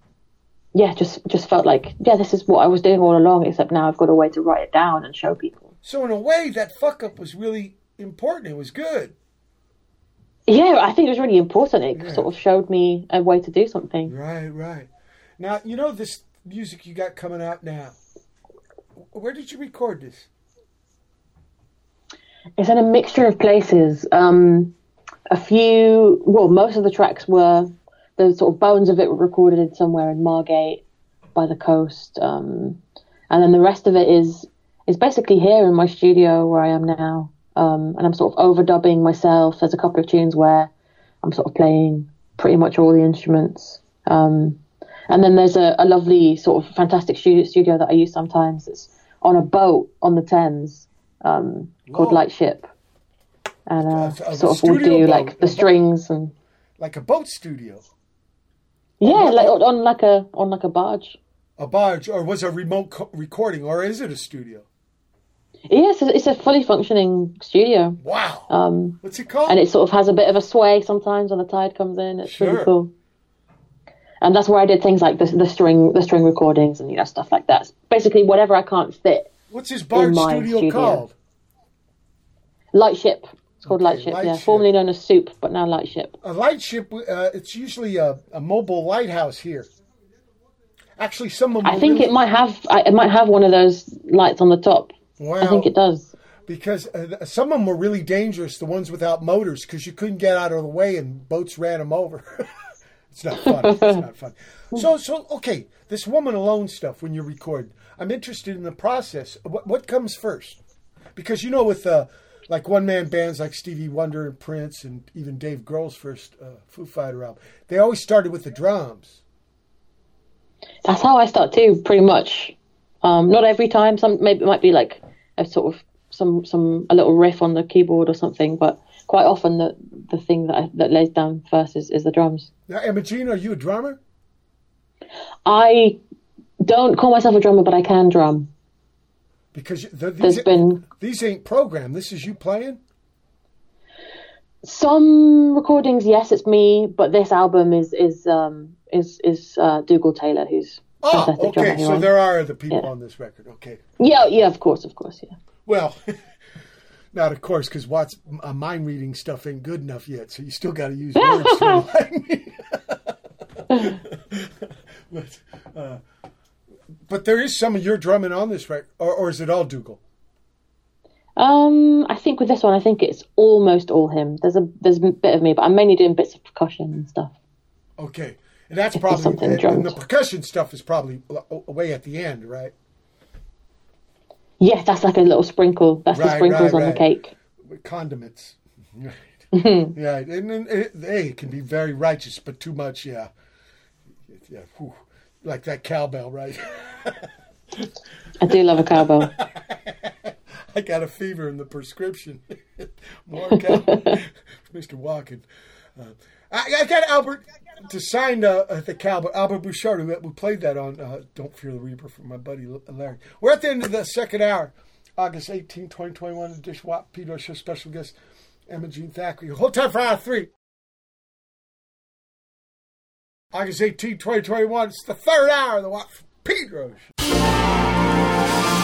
yeah, just just felt like yeah, this is what I was doing all along. Except now I've got a way to write it down and show people. so in a way that fuck up was really important it was good Yeah, I think it was really important. It sort of showed me a way to do something. right right now you know this music you got coming out now where did you record this It's in a mixture of places. Um, a few, well, most of the tracks were the sort of bones of it were recorded somewhere in Margate by the coast, um, and then the rest of it is is basically here in my studio where I am now. Um, and I'm sort of overdubbing myself. There's a couple of tunes where I'm sort of playing pretty much all the instruments. Um, and then there's a, a lovely sort of fantastic studio, studio that I use sometimes. It's on a boat on the Thames um, called Lightship, and uh, A- a sort of studio do boat, like the strings and like a boat studio yeah, like on like a on like a barge. a barge or was it a remote co- recording or is it a studio Yes, it's a fully functioning studio, wow um, what's it called and it sort of has a bit of a sway sometimes when the tide comes in. It's Sure. really cool. and that's where I did things like the, the string the string recordings and you know stuff like that. Basically, whatever I can't fit. What's his barge studio, studio. called? Lightship. It's called Okay, Lightship. yeah, formerly known as Soup, but now Lightship. A lightship. Uh, it's usually a, a mobile lighthouse here. Actually, some of them. I think it might have it might have one of those lights on the top. Wow. I think it does. because uh, some of them were really dangerous. The ones without motors, because you couldn't get out of the way and boats ran them over. it's not fun. it's not fun. So, so okay, this woman alone stuff when you record. I'm interested in the process. What, what comes first? Because you know, with uh, like one man bands like Stevie Wonder and Prince and even Dave Grohl's first uh, Foo Fighter album, they always started with the drums. That's how I start too, pretty much. Um, not every time. Some maybe it might be like a sort of some some a little riff on the keyboard or something, but quite often the the thing that I, that lays down first is, is the drums. Now, Emma Jean, are you a drummer? I don't call myself a drummer, but I can drum. Because the, these, been these ain't programmed. This is you playing. some recordings. Yes, it's me, but this album is is um is is uh, Dougal Taylor, who's Oh, okay. So there are other people Yeah. on this record. Okay. yeah, yeah, of course, of course, yeah. Well, not of course, because Watt's uh, mind reading stuff ain't good enough yet. So you still got to use words to remind me. but, uh, but there is some of your drumming on this record, or, or is it all Dougal? Um, I think with this one, I think it's almost all him. There's a there's a bit of me, but I'm mainly doing bits of percussion and stuff. Okay, and that's probably something and, and the percussion stuff is probably away at the end, right? Yeah, that's like a little sprinkle. That's the sprinkles right, on right. the cake. With condiments. Right. yeah, and, and it, hey, it can be very righteous, but too much, yeah. Yeah, whew. Like that cowbell, right? I do love a cowbell. I got a fever in the prescription. More cow, Mr. Walken. Uh, I, I got Albert to sign uh, uh, the cowbell. Albert Bouchard, who we played that on uh, "Don't Fear the Reaper" from my buddy Larry. We're at the end of the second hour, August 18, 2021. The Dish Watt Pedro Show special guest Emma Jean Thackray. Hold time for hour three. August 18, 2021. It's the third hour of the Watt Pedro Show.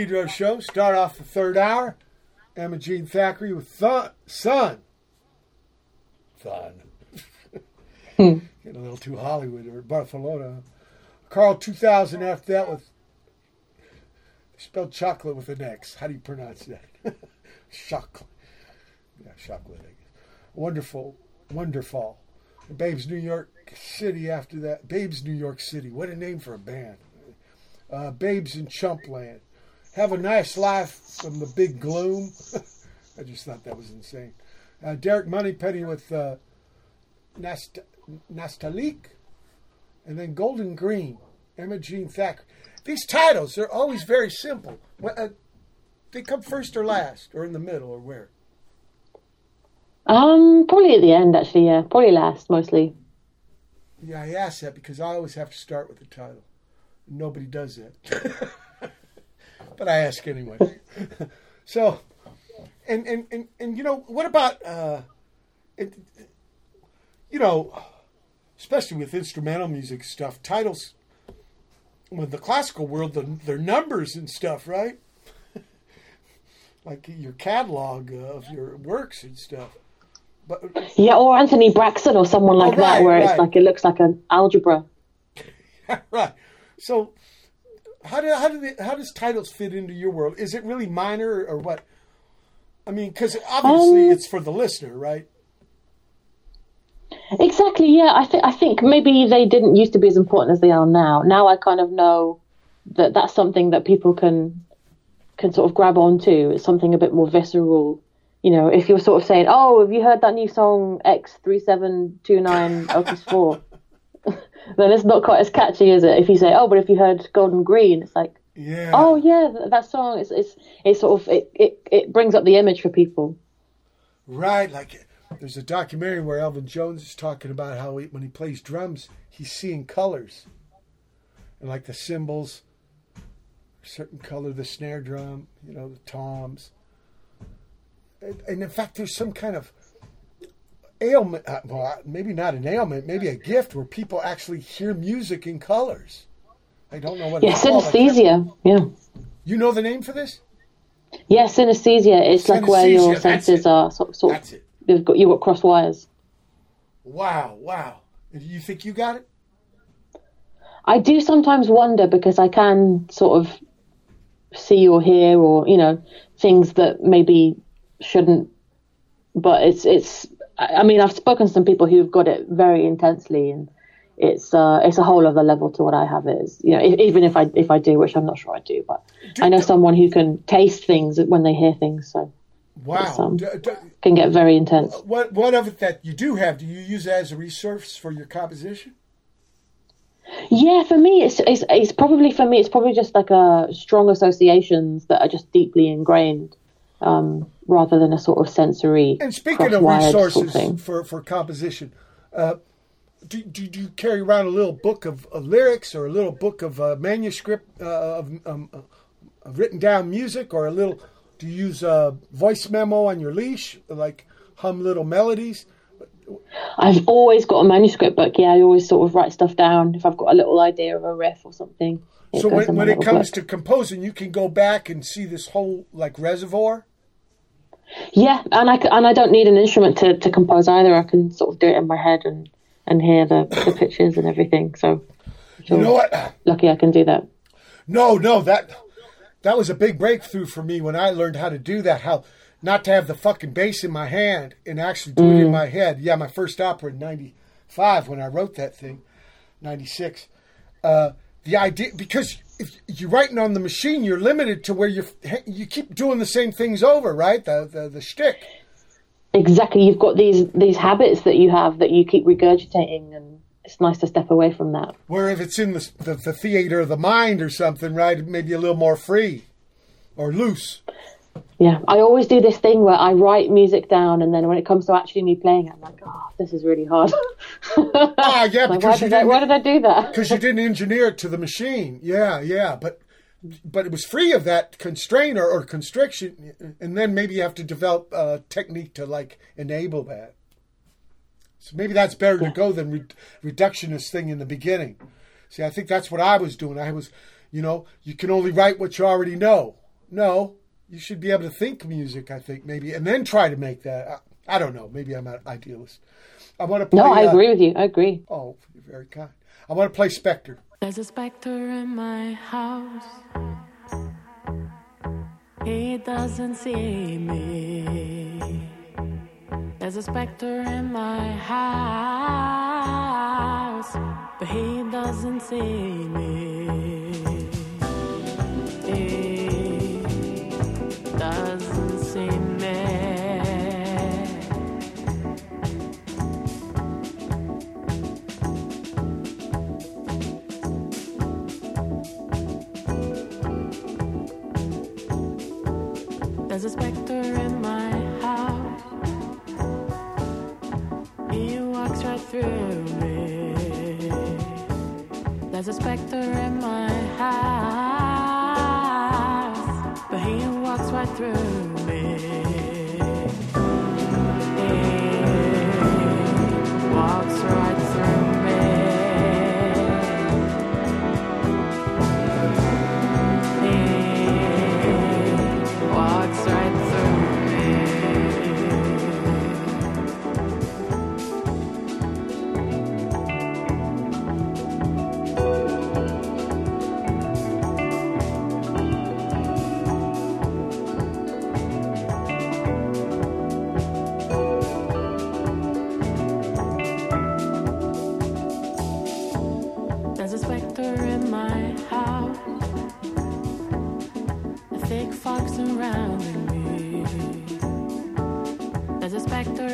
Pedro show. Start off the third hour. Emma Jean Thackray with Thun, Sun. Fun. Getting a little too Hollywood or Barcelona. Karl 2000 after that with spelled chocolate with an X. How do you pronounce that? chocolate. Yeah, chocolate. I guess. Wonderful, wonderful. And Babes New York City after that. Babes New York City. What a name for a band. Uh, Babes in Chumpland. Have a nice life from the big gloom. I just thought that was insane. Uh, Derek Monypeny with uh, Nast- Nastaleeq. And then Golden Green. Emma Jean Thacker. These titles, they're always very simple. Uh, they come first or last, or in the middle, or where? Um, probably at the end, actually. Yeah, probably last mostly. Yeah, I ask that because I always have to start with the title. Nobody does that. but I ask anyway. so, and, and, and, and, you know, what about, uh, it, you know, especially with instrumental music stuff, titles, with the classical world, the, their numbers and stuff, right? like your catalog of your works and stuff. But Yeah, or Anthony Braxton or someone like Oh, right, that, where right. it's like it looks like an algebra. right. So, how do how do they, how does titles fit into your world? Is it really minor or, or what? I mean, because obviously Um, it's for the listener, right? Exactly. Yeah, I think I think maybe they didn't used to be as important as they are now. Now I kind of know that that's something that people can can sort of grab onto. It's something a bit more visceral. You know, if you're sort of saying, "Oh, have you heard that new song X three seven two nine Opus 4? then it's not quite as catchy, is it? If you say, "Oh, but if you heard Golden Green," it's like, Yeah. "Oh yeah, that song." It's it's it's sort of it it, it brings up the image for people. Right. Like, there's a documentary where Elvin Jones is talking about how he, when he plays drums, he's seeing colors, and like the cymbals, certain color, the snare drum, you know, the toms, and, and in fact, there's some kind of ailment. Uh, well, maybe not an ailment, maybe a gift where people actually hear music in colors. I don't know what Yeah, it's called. I synesthesia. Yeah. You know the name for this? Yeah, synesthesia. It's like where your senses are sort, sort That's it. You've got you've got cross wires. Wow, wow. Do you think you got it? I do sometimes wonder because I can sort of see or hear or you know things that maybe shouldn't. But it's it's. I mean, I've spoken to some people who've got it very intensely, and it's uh, it's a whole other level to what I have. Is you know e- even if I if I do, which I'm not sure I do, but I know someone who can taste things when they hear things, so Wow. um, D- d- can get very intense. what what of it that you do have? Do you use as a resource for your composition? Yeah, for me, it's, it's it's probably for me, it's probably just like a strong associations that are just deeply ingrained, um, rather than a sort of sensory. And speaking of cross-wired sort resources thing. for, for composition, uh, do, do, do you carry around a little book of, of lyrics or a little book of uh, manuscript uh, of, um, uh, of written down music or a little? Do you use a voice memo on your leash, like hum little melodies? I've always got a manuscript book. Yeah, I always sort of write stuff down if I've got a little idea of a riff or something. so when, when it comes book. to composing, you can go back and see this whole like reservoir. Yeah, and I and I don't need an instrument to, to compose either. I can sort of do it in my head and and hear the, the pictures and everything. So You know what? lucky I can do that. No, no, that that was a big breakthrough for me when I learned how to do that. How not to have the fucking bass in my hand and actually do it in my head. Yeah, my first opera in '95 when I wrote that thing, '96. Uh, the idea because if you're writing on the machine, you're limited to where you you keep doing the same things over, right? The the the shtick. Exactly, you've got these these habits that you have that you keep regurgitating, and it's nice to step away from that. Where if it's in the, the the theater of the mind or something, right? Maybe a little more free or loose. Yeah, I always do this thing where I write music down, and then when it comes to actually me playing it, I'm like, oh, this is really hard. Ah, yeah, like, why because you did I, why did I do that? because you didn't engineer it to the machine. Yeah, yeah, but but it was free of that constraint or, or constriction, and then maybe you have to develop a technique to like enable that. So maybe that's better to go than re- reductionist thing in the beginning. See, I think that's what I was doing. I was You know, you can only write what you already know. No, you should be able to think music. I think maybe, and then try to make that. I, I don't know. Maybe I'm an idealist. I want to play. No, I uh, agree with you. I agree. Oh, you're very kind. I want to play Spectre. There's a specter in my house. He doesn't see me. There's a specter in my house, but he doesn't see me. There's a specter in walks surrounding me. There's a specter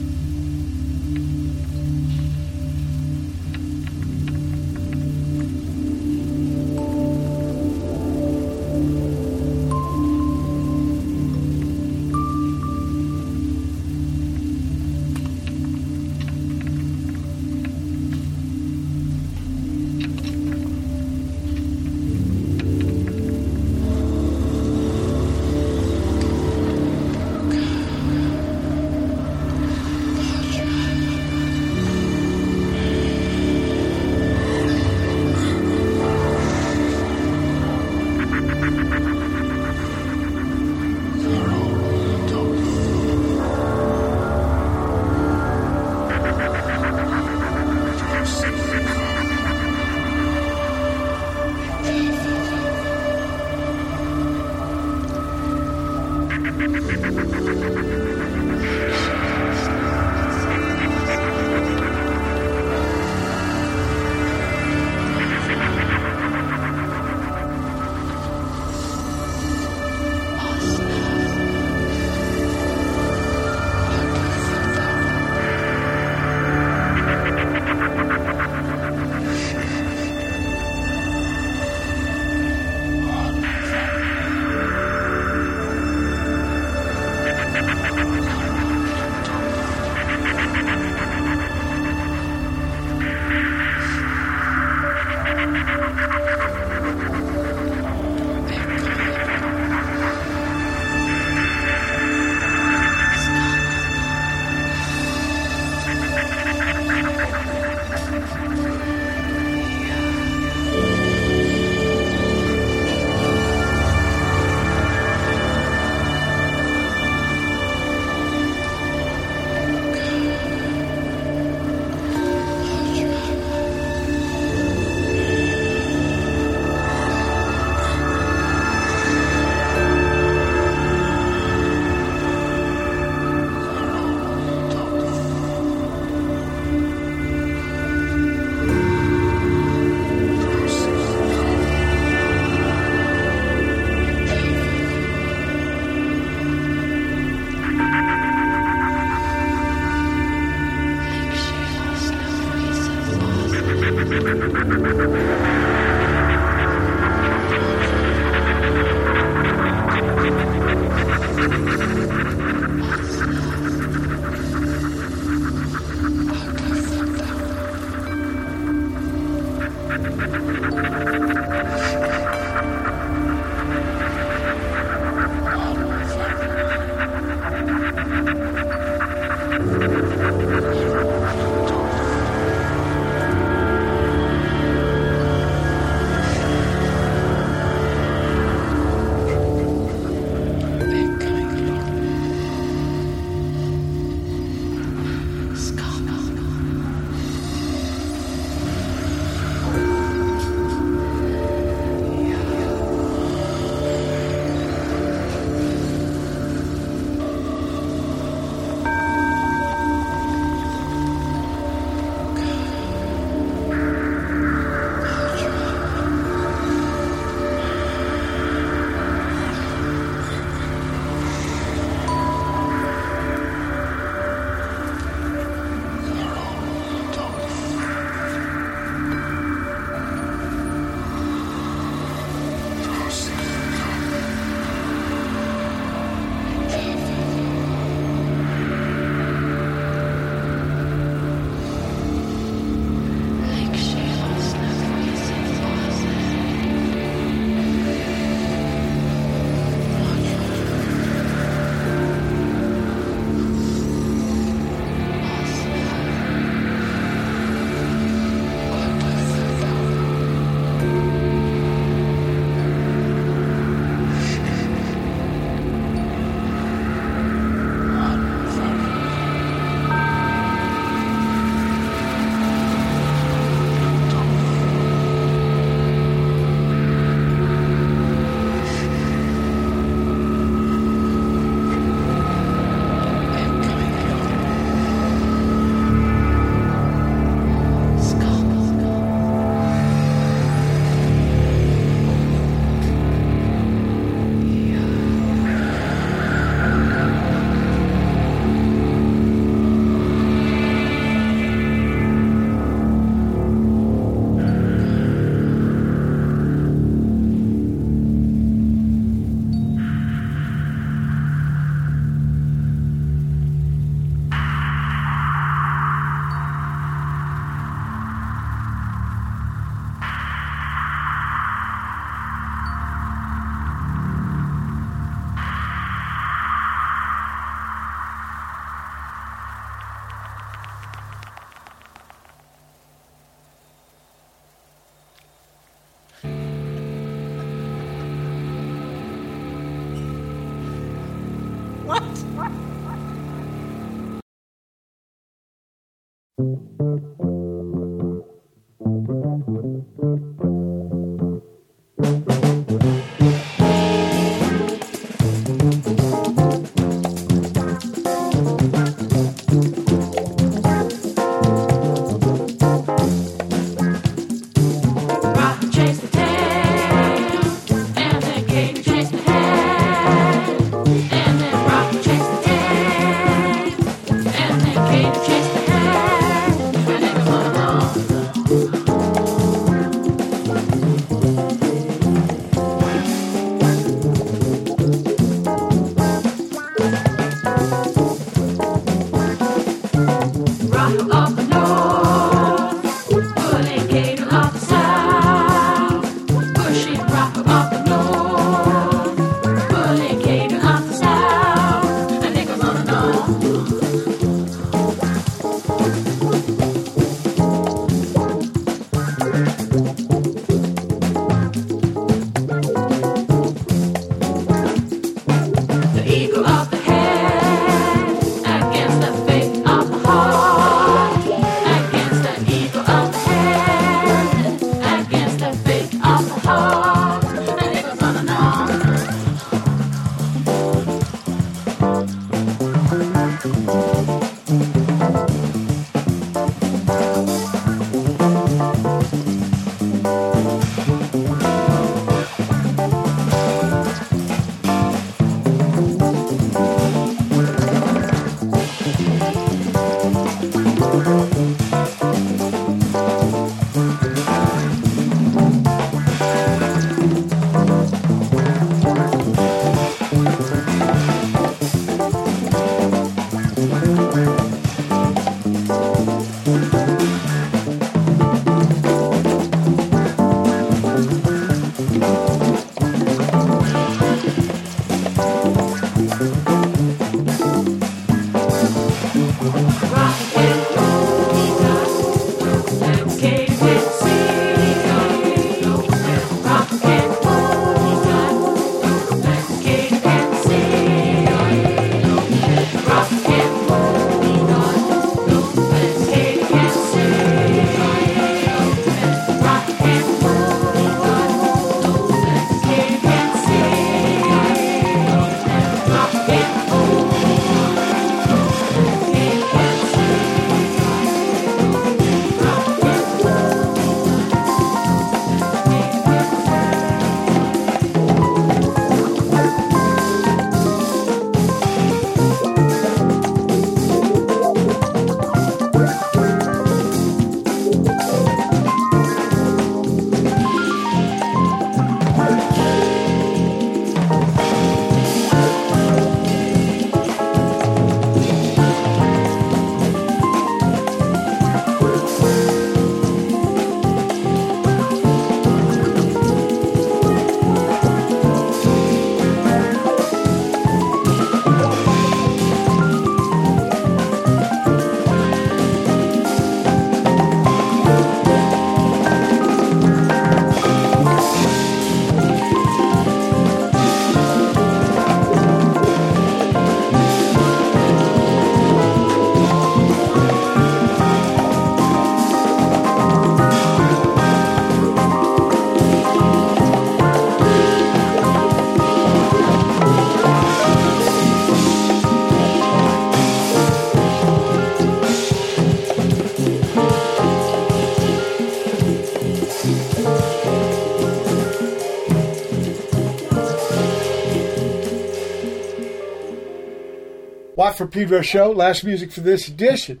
Watt for Pedro show. Last music for this edition.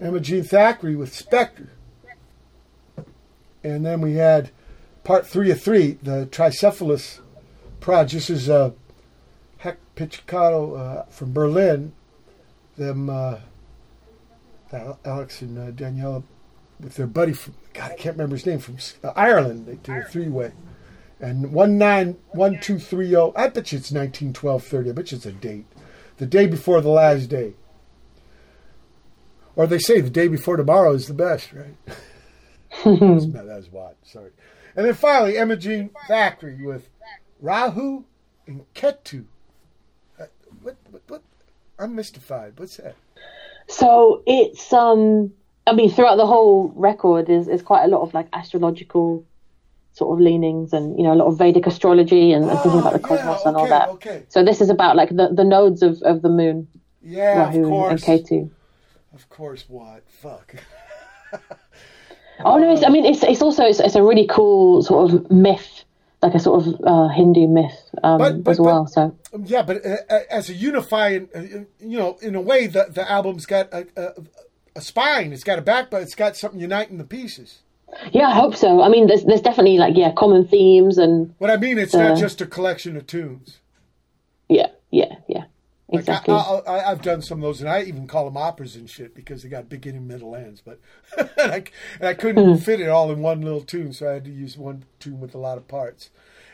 Emma Jean Thackray with Spectre. And then we had part three of three, the Tricephalus Proj. This is uh, Heck Pizzicato uh, from Berlin. Them, uh, Alex and uh, Daniela with their buddy from, God, I can't remember his name, from uh, Ireland. They did a three way. And 191230, I bet you it's 191230. I bet you it's a date. The day before the last day. Or they say the day before tomorrow is the best, right? That's, that was Watt. Sorry. And then finally, Jean Thackray with Rahu and Ketu. Uh, what, what, what? I'm mystified. What's that? So it's um I mean throughout the whole record is is quite a lot of like astrological sort of leanings and you know a lot of Vedic astrology and, and thinking about the Oh, yeah, cosmos and all okay, that. okay. So this is about like the, the nodes of, of the moon, Yeah, Rahu of and, course. and Ketu. Of course, Watt. Fuck. Oh no, it's, I mean it's it's also it's, it's a really cool sort of myth, like a sort of uh, Hindu myth um, But- but- as well. but- so Yeah, but uh, uh, as a unifying, uh, you know, in a way, the the album's got a, a, a spine. It's got a backbone. It's got something uniting the pieces. Yeah, I hope so. I mean, there's there's definitely like yeah common themes and What I mean, it's not Uh, just a collection of tunes. yeah yeah yeah Like exactly. I, I, I, I've done some of those, and I even call them operas and shit because they got beginning, middle, ends. But and I, and I couldn't Hmm. fit it all in one little tune, so I had to use one tune with a lot of parts.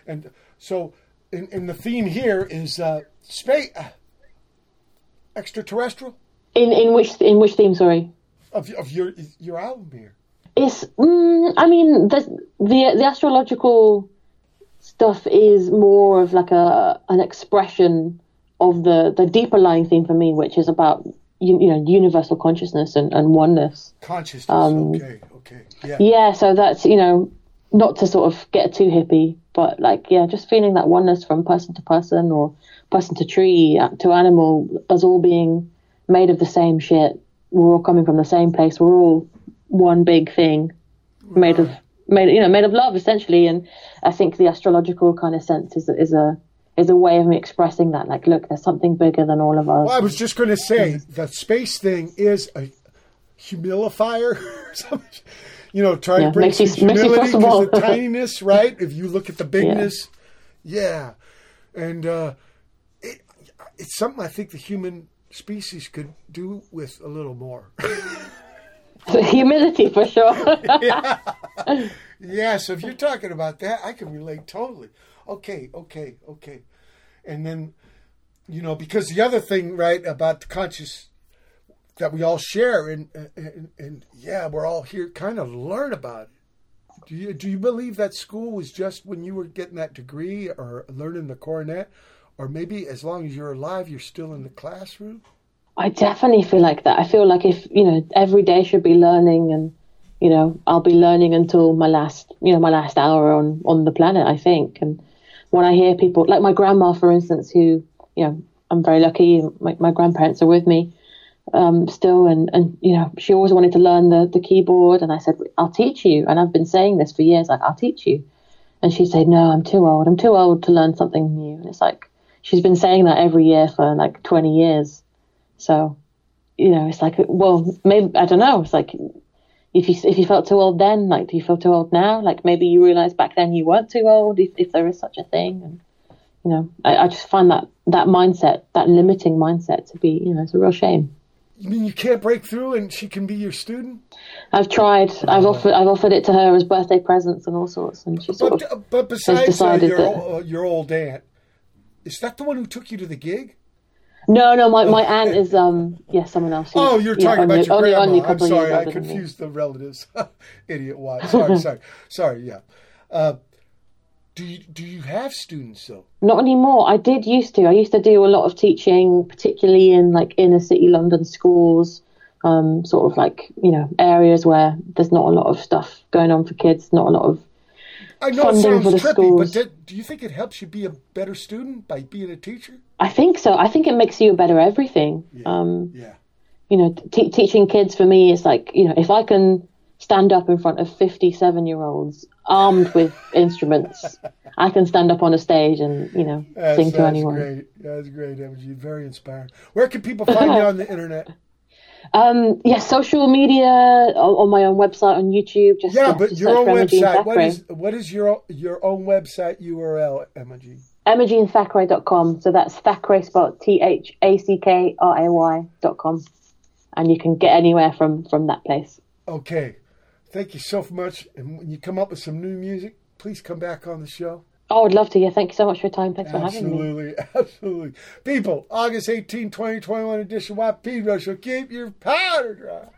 And so, in, in the theme here is uh, space, uh, extraterrestrial in in which in which theme? Sorry. of of your your album here. It's, mm, I mean, the, the the astrological stuff is more of like a an expression of the the deeper lying theme for me, which is about you, you know universal consciousness and, and oneness. Consciousness. Um, okay, okay, yeah. Yeah, so that's you know not to sort of get too hippie, but like yeah, just feeling that oneness from person to person or person to tree to animal, us all being made of the same shit. We're all coming from the same place. We're all one big thing, made of made you know made of love essentially. And I think the astrological kind of sense is is a is a way of me expressing that. Like, look, there's something bigger than all of us. Well, I was just going to say the space thing is a humilifier or something. you know, try Yeah, to bring makes you- some makes you humility because the tininess, right? If you look at the bigness, yeah, and uh, it, it's something I think the human species could do with a little more. Humility for sure. yeah, so if you're talking about that, I can relate totally. Okay, okay, okay. And then, you know, because the other thing, right, about the conscious that we all share, and and, and yeah, we're all here kind of learn about it. Do you do you believe that school was just when you were getting that degree or learning the cornet, or maybe as long as you're alive, you're still in the classroom? I definitely feel like that. I feel like if you know every day should be learning, and you know I'll be learning until my last you know my last hour on on the planet. I think, and when I hear people like my grandma, for instance, who you know I'm very lucky. My, my grandparents are with me um, still, and and you know she always wanted to learn the the keyboard, and I said I'll teach you, and I've been saying this for years, like I'll teach you, and she said no, I'm too old. I'm too old to learn something new, and it's like she's been saying that every year for like 20 years. So, you know, it's like, well, maybe I don't know. It's like if you if you felt too old then, like, do you feel too old now? Like maybe you realized back then you weren't too old, if if there is such a thing. And you know, I, I just find that that mindset, that limiting mindset, to be, you know, it's a real shame. You mean you can't break through, and she can be your student? I've tried. I've offered. I've offered it to her as birthday presents and all sorts, and she sort But, of. but besides uh, decided your, that- uh, your old aunt, is that the one who took you to the gig? No, no, my, my aunt is um yeah someone else. Oh, you're yeah, talking only, about your only, grandma. Only a I'm sorry, years I older than me. confused the relatives. Idiot. Why? Sorry, sorry, sorry. Yeah. Uh, do you do you have students though? Not anymore. I did used to. I used to do a lot of teaching, particularly in like inner city London schools, um, sort of like you know areas where there's not a lot of stuff going on for kids, not a lot of. I know it Funding sounds for the trippy, schools. but did, do you think it helps you be a better student by being a teacher? I think so. I think it makes you a better everything. Um, Yeah. you know, t- teaching kids for me is like you know if I can stand up in front of 57 year olds armed with instruments. I can stand up on a stage and, you know, That's, sing to anyone. that's great. That's great, Emily. Very inspiring. Where can people find you on the internet? Um, yeah, social media on, on my own website on YouTube. Just Yeah, yeah, but just your own for Emma Jean website. What is what is your your own website URL, Emma G? EmmaJeanThackray.com. So that's Thackray spot T H A C K R A Y dot com, and you can get anywhere from from that place. Okay. Thank you so much. And when you come up with some new music, please come back on the show. Oh, I'd love to. Yeah, thank you so much for your time. Thanks for having me. Absolutely, absolutely. People, August 18, 2021 edition, YP Rush will keep your powder dry.